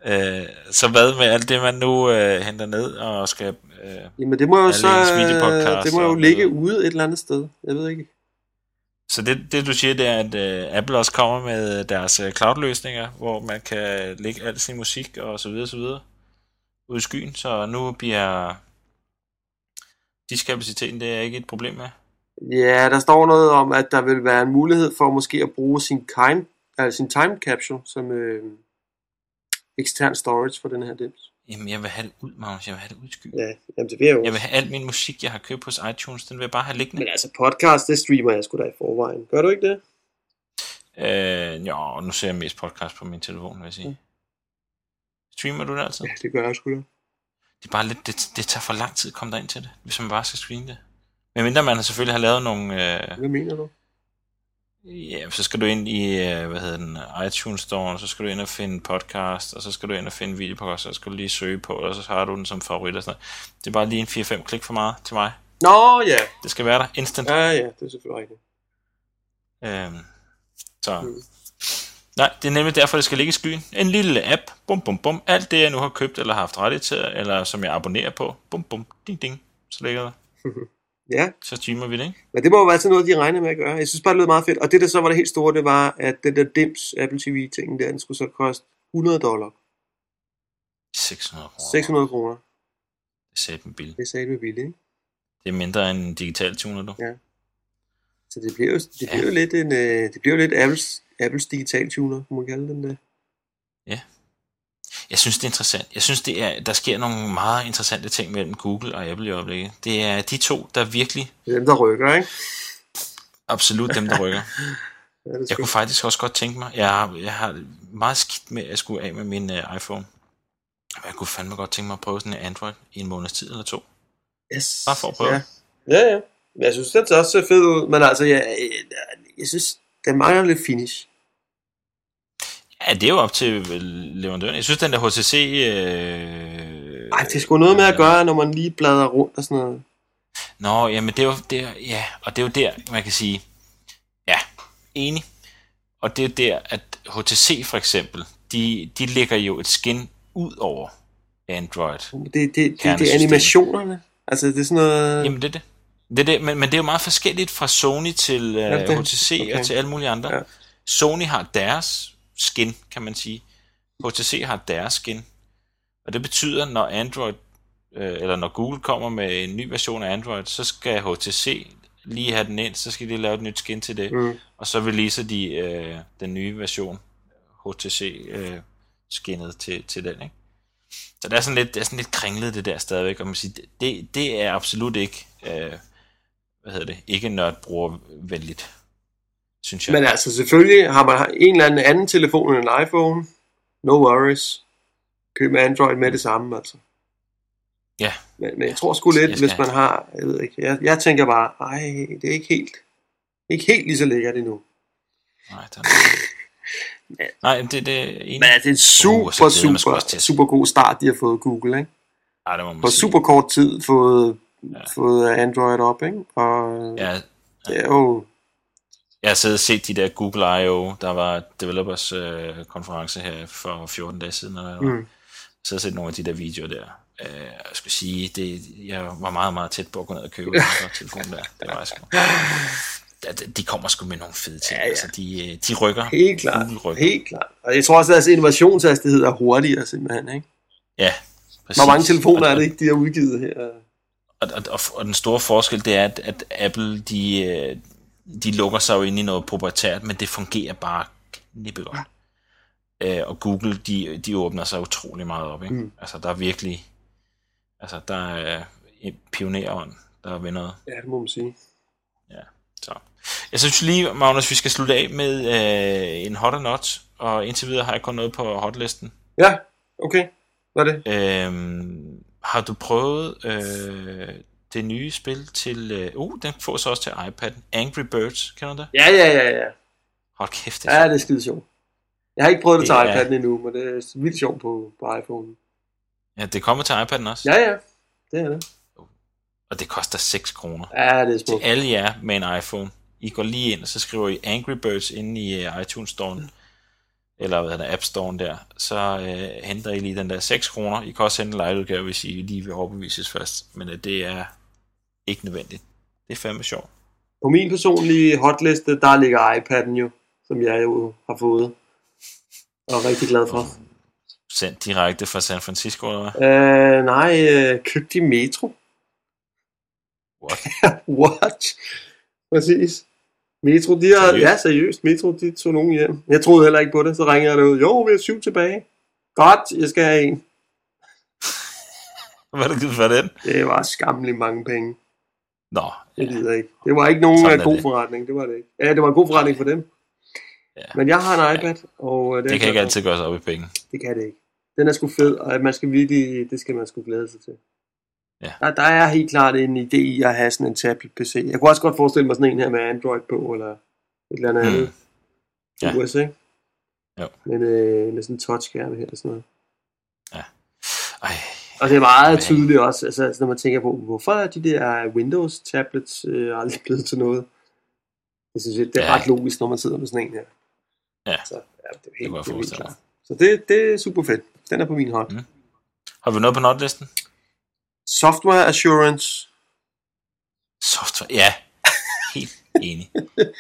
Øh, så hvad med alt det, man nu øh, henter ned og skal... Øh, Jamen det må jo så, videopodcasts det må jo og- ligge ude et eller andet sted. Jeg ved ikke. så det, det du siger, det er, at øh, Apple også kommer med deres øh, cloud-løsninger, hvor man kan lægge al sin musik og så videre, så videre ud i skyen. Så nu bliver diskapaciteten, det er ikke et problem med. Ja, der står noget om, at der vil være en mulighed for måske at bruge sin, time, altså sin time capsule som øh, ekstern storage for den her dims. Jamen, jeg vil have det ud, Magnus. Jeg vil have det ud i skyen. Ja, jamen det vil jeg jo. Jeg vil have al min musik, jeg har købt hos iTunes, den vil jeg bare have liggende. Men altså podcast, det streamer jeg sgu da i forvejen. Gør du ikke det? Øh, jo, nu ser jeg mest podcast på min telefon, vil jeg sige. Streamer du det altid? Ja, det gør jeg sgu da. Det er bare lidt, det, det tager for lang tid at komme derind til det, hvis man bare skal streame det. Men mindre man selvfølgelig har lavet nogle, øh, Hvad mener du? Ja, så skal du ind i, øh, hvad hedder den, iTunes Store, så skal du ind og finde podcast, og så skal du ind og finde videopodcast, og så skal du lige søge på, og så har du den som favorit og sådan noget. Det er bare lige en 4-5 klik for meget til mig. Nå ja. Det skal være der instant. Ja, ja, det er selvfølgelig rigtigt. Øhm, så. Mm. Nej, det er nemlig derfor, det skal ligge i skyen. En lille app, bum bum bum. Alt det, jeg nu har købt eller haft rettighed til, eller som jeg abonnerer på, bum bum, ding ding, så ligger der. Ja, Så streamer vi det, ikke? men det må jo være sådan noget, de regner med at gøre. Jeg synes bare, det lød meget fedt. Og det, der så var det helt store, det var, at den der dims Apple TV-ting der, den skulle så koste 100 dollar. 600 kroner. 600 kroner. Det sagde billigt. Det sagde du billigt, ikke? Det er mindre end en digital tuner, du. Ja. Så det bliver jo, det Ja. bliver jo lidt en, øh, det bliver jo lidt Apples, Apples digital tuner, må man kalde den det. Jeg synes, det er interessant. Jeg synes, det er, der sker nogle meget interessante ting mellem Google og Apple i øjeblikket. Det er de to, der virkelig Det er dem, der rykker, ikke? absolut dem, der rykker. Ja, det Jeg kunne faktisk også godt tænke mig, jeg har, jeg har meget skidt med at skulle af med min uh, iPhone. Jeg kunne fandme godt tænke mig at prøve sådan en Android i en måneds tid eller to. Yes. Bare for at prøve. Ja, ja. ja. Jeg synes, den ser også fed ud, men altså, jeg, jeg, jeg synes, den mangler lidt finish. Ja, det er jo op til øh, leverandøren. Jeg synes, den der HTC... Øh, Ej, det er sgu noget med at gøre, når man lige bladrer rundt og sådan noget. Nå, jamen det er jo der, ja, og det er jo der, man kan sige, ja, enig. Og det er der, at HTC for eksempel, de, de lægger jo et skin ud over Android. Det, det, det, det er animationerne. Altså, det er sådan noget... Jamen det er det. det, er det men, men det er jo meget forskelligt fra Sony til uh, Ja, det- HTC okay. og til alle mulige andre. Ja. Sony har deres skin, kan man sige. HTC har deres skin. Og det betyder, når Android, øh, eller når Google kommer med en ny version af Android, så skal HTC lige have den ind, så skal de lave et nyt skin til det. Mm. Og så releaser de øh, den nye version, HTC øh, skinnet til, til den, ikke? Så det er sådan lidt, det er sådan lidt kringlet det der stadigvæk, og man siger, det, det er absolut ikke, øh, hvad hedder det, ikke nørdbrugervenligt, synes jeg. Men altså, selvfølgelig har man en eller anden anden telefon end en iPhone. No worries. Køb med Android med det samme, altså. Ja. Men, men jeg tror sgu lidt, skal- hvis man har... Jeg ved ikke. Jeg, jeg tænker bare, ej, det er ikke helt... Ikke helt lige så lækkert endnu. Nej, der er... Nej, det, det er. Men det er en super, sgu super, til. super god start, de har fået Google, ikke? Ej, det må man På sige. super kort tid fået, Ja. fået Android op, ikke? Og Ja, det er jo... jeg har siddet og set de der Google I.O., der var developers øh, konference her for 14 dage siden, det var. Mm. Så har set nogle af de der videoer der. Øh, jeg skulle sige, det, jeg var meget, meget tæt på at gå ned og købe den telefon der. Det var jeg sgu. De- kommer sgu med nogle fede ting. Ja, ja. Altså, de, øh, de rykker. Helt klart. Rykker. Helt klart. Og jeg tror også, at deres innovationshastighed er hurtigere, simpelthen, ikke? Ja, Hvor mange telefoner er det ikke, de har udgivet her? Og, og, og, og den store forskel, det er, at, at Apple, de, øh, de lukker sig jo ind i noget proprietært, men det fungerer bare knippe godt. Ja. Øh, og Google, de, de åbner sig utrolig meget op. Ikke? Mm. Altså, der er virkelig... Altså, der er en pionerånd, der vil noget. Ja, det må man sige. Ja, så. Jeg synes lige, Magnus, vi skal slutte af med øh, en hot or not, og indtil videre har jeg kun noget på hotlisten. Ja, okay. Hvad er det? Øhm, har du prøvet øh, det nye spil til... Øh, uh, den får så også til iPad. Angry Birds, kender du det? Ja, ja, ja, ja. Hold kæft, det er Ja, det er skide sjovt. Jeg har ikke prøvet det, Det til er- iPad'en endnu, men det er vildt sjovt på, på iPhone. Ja, det kommer til iPad'en også. Ja, ja. Det er det. Og det koster 6 kroner. Ja, det er Til smukt. alle jer med en iPhone. I går lige ind, og så skriver I Angry Birds inde i uh, iTunes Store. Eller hvad det, App Store der. Så uh, henter I lige den der 6 kroner. I kan også hente en live-udgave, hvis I lige vil overbevises først. Men uh, det er ikke nødvendigt. Det er fandme sjovt. På min personlige hotliste, der ligger iPad'en jo, som jeg jo har fået. Og er rigtig glad for. Sendt direkte fra San Francisco, eller hvad? Øh, nej, øh, købt i Metro. What? What? Præcis. Metro, de har, Seriøst? ja seriøst, Metro, de tog nogen hjem. Jeg troede heller ikke på det, så ringede jeg derud. Jo, vi har syv tilbage. Godt, jeg skal have en. Hvad er det for den? Det var skammeligt mange penge. Nå, Det ja. gider jeg ikke. Det var ikke nogen Sådan er god det. forretning, det var det ikke. Ja, det var en god forretning for dem. Ja. Men jeg har en iPad, og uh, det kan ikke altid gøres op i penge. Det kan det ikke. Den er sgu fed, og man skal virkelig, det skal man sgu glæde sig til. Ja. Der, der er helt klart en idé i at have sådan en tablet-PC. Jeg kunne også godt forestille mig sådan en her med Android på, eller et eller andet Hmm. andet. Ja. Ja. US, ikke? Jo. Men øh, med sådan en touchskærm her og sådan noget. Ej, Og det er meget tydeligt også, altså, altså, når man tænker på, hvorfor er de der Windows-tablets øh, aldrig blevet til noget? Det synes jeg, det er Ja. ret logisk, når man sidder med sådan en her. Ja. Så, ja, det er Det helt, jeg det er helt forestille klart. Så det, det er super fedt. Den er på min hånd. Mm. har vi noget på notlisten? Software Assurance. Software, ja. Helt enig.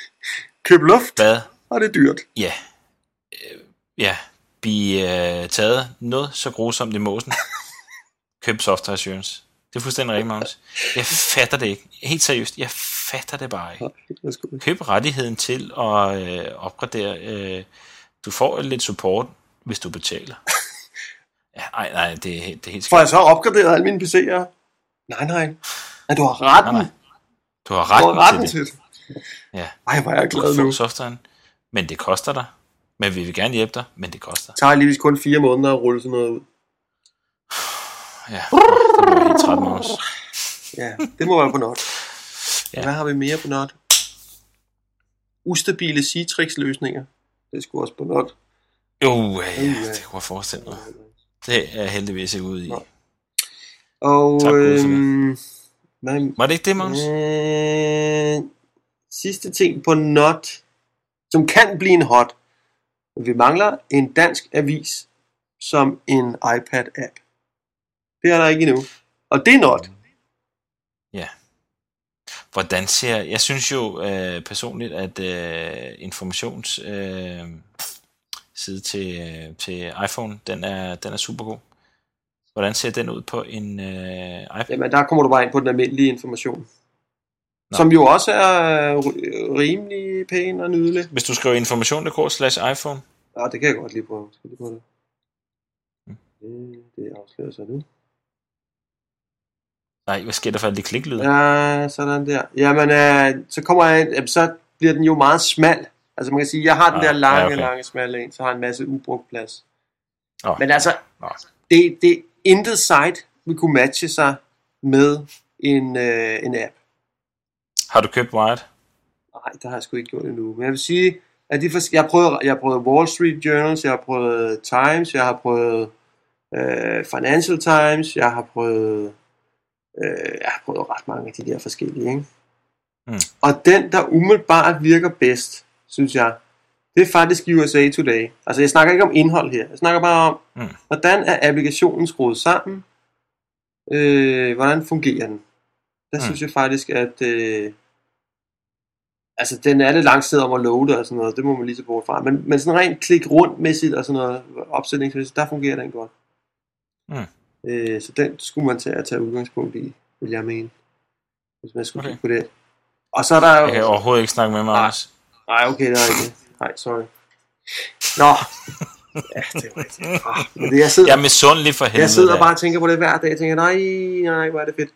Køb luft, Hvad? og det er dyrt. Ja. Øh, ja. Blive øh, taget noget så grusomt i måsen. Køb software assurance. Det er fuldstændig rigtigt, Magnus. Jeg fatter det ikke. Helt seriøst, jeg fatter det bare ikke. Køb rettigheden til at øh, opgradere. Øh, du får lidt support, hvis du betaler. Ja, nej, nej, det er, det er helt Får skidt. jeg så opgraderet alle mine PC'er? Nej, nej. Nej, du har retten. Nej, nej. Du har Du har retten, retten til det. til det. Ja. Ej, hvor er jeg glad nu. softwaren, men det koster dig. Men vi vil gerne hjælpe dig, men det koster. Det tager lige kun fire måneder at rulle sådan noget ud. Ja, det bliver helt træt med os. Ja, det må være på not. Ja. Hvad har vi mere på not? Ustabile Citrix-løsninger. Det skulle også på not. Jo, ja, ja, det kunne jeg forestille mig. Det er jeg heldigvis ikke ude i. Nå. Og Tak, øhm, hvad, Var det ikke det, Magnus? øh, sidste ting på not, som kan blive en hot. Vi mangler en dansk avis som en iPad-app. Det er der ikke endnu. Og det er not. Ja. Hvordan ser... Jeg synes jo øh, personligt, at øh, informations... Øh, side til, øh, til iPhone, den er, den er super god. Hvordan ser den ud på en øh, iPad? Jamen, der kommer du bare ind på den almindelige information. Nå. Som jo også er øh, rimelig pæn og nydelig. Hvis du skriver information.dk slash iPhone, Ja, det kan jeg godt lige prøve. Skal jeg lige prøve det? Mm. Det, det afslører sig nu. Nej, hvad sker der for alle de kliklyde? Ja, sådan der. Jamen, øh, så kommer jeg jamen, så bliver den jo meget smal. Altså man kan sige, jeg har den Ah, der lange, ja, okay. lange, smalle en, så har en masse ubrugt plads. Oh, Men altså, Nå. det, det intet site vil kunne matche sig med en, øh, en app. Har du købt Wired? Nej, det har jeg sgu ikke gjort endnu. Men jeg vil sige, at de jeg, har prøvet, jeg har prøvet Wall Street Journals, jeg har prøvet Times, jeg har prøvet øh, Financial Times, jeg har prøvet, øh, jeg har prøvet ret mange af de der forskellige. Ikke? Mm. Og den, der umiddelbart virker bedst, synes jeg, det er faktisk USA Today. Altså jeg snakker ikke om indhold her, jeg snakker bare om, Mm. hvordan er applikationen skruet sammen, øh, hvordan fungerer den. Der Mm. synes jeg faktisk, at øh, altså den er lidt langsomt om at loade og sådan noget, det må man lige se bort fra. Men, men sådan rent klik rundt mæssigt og sådan noget, opsætningsmæssigt, der fungerer den godt. Mm. Øh, så den skulle man tage at tage udgangspunkt i, vil jeg mene. Hvis man skulle Okay. kigge på det. Og så er der jo... Jeg kan overhovedet ikke snakke med mig, Nej. Anders. Nej, okay, det er ikke. Nej, sorry. Nå. Ja, det er rigtigt. Ah, men det, jeg sidder, Jeg er misundelig for helvede. jeg sidder der. bare og tænker på det hver dag. Jeg tænker, nej, nej, hvor er det fedt.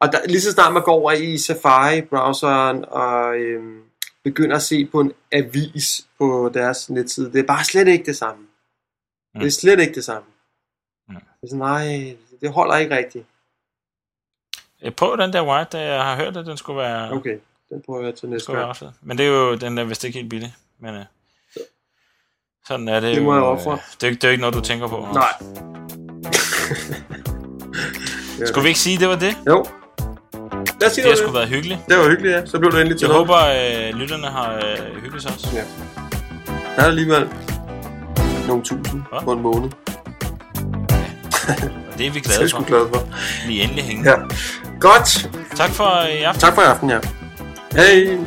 Og der, lige så snart man går over i Safari-browseren og øhm, begynder at se på en avis på deres netside, det er bare slet ikke det samme. Mm. Det er slet ikke det samme. Det er sådan, nej, det holder ikke rigtigt. Jeg prøver den der white, der jeg har hørt, at den skulle være, okay. Den prøver jeg til næste være gang. fed. Men det er jo, den er vist ikke helt billig. Men øh, sådan er det, Det må jo. jeg ofre. øh, det, er, ikke- det er ikke noget, du tænker på. Nej. Skulle vi ikke sige, det var det? Jo. Lad os sige Det har sgu været hyggeligt. Det var hyggeligt, ja. Så blev du endelig til Jeg håber, øh, lytterne har øh, hygget sig også. Ja. Der er alligevel nogle tusind Hva? på en måned. Og det er vi Det er glade jeg sgu for. glad for. Vi er endelig hængende. Ja. Godt. Tak for i aften. Tak for i aften, ja. Hej.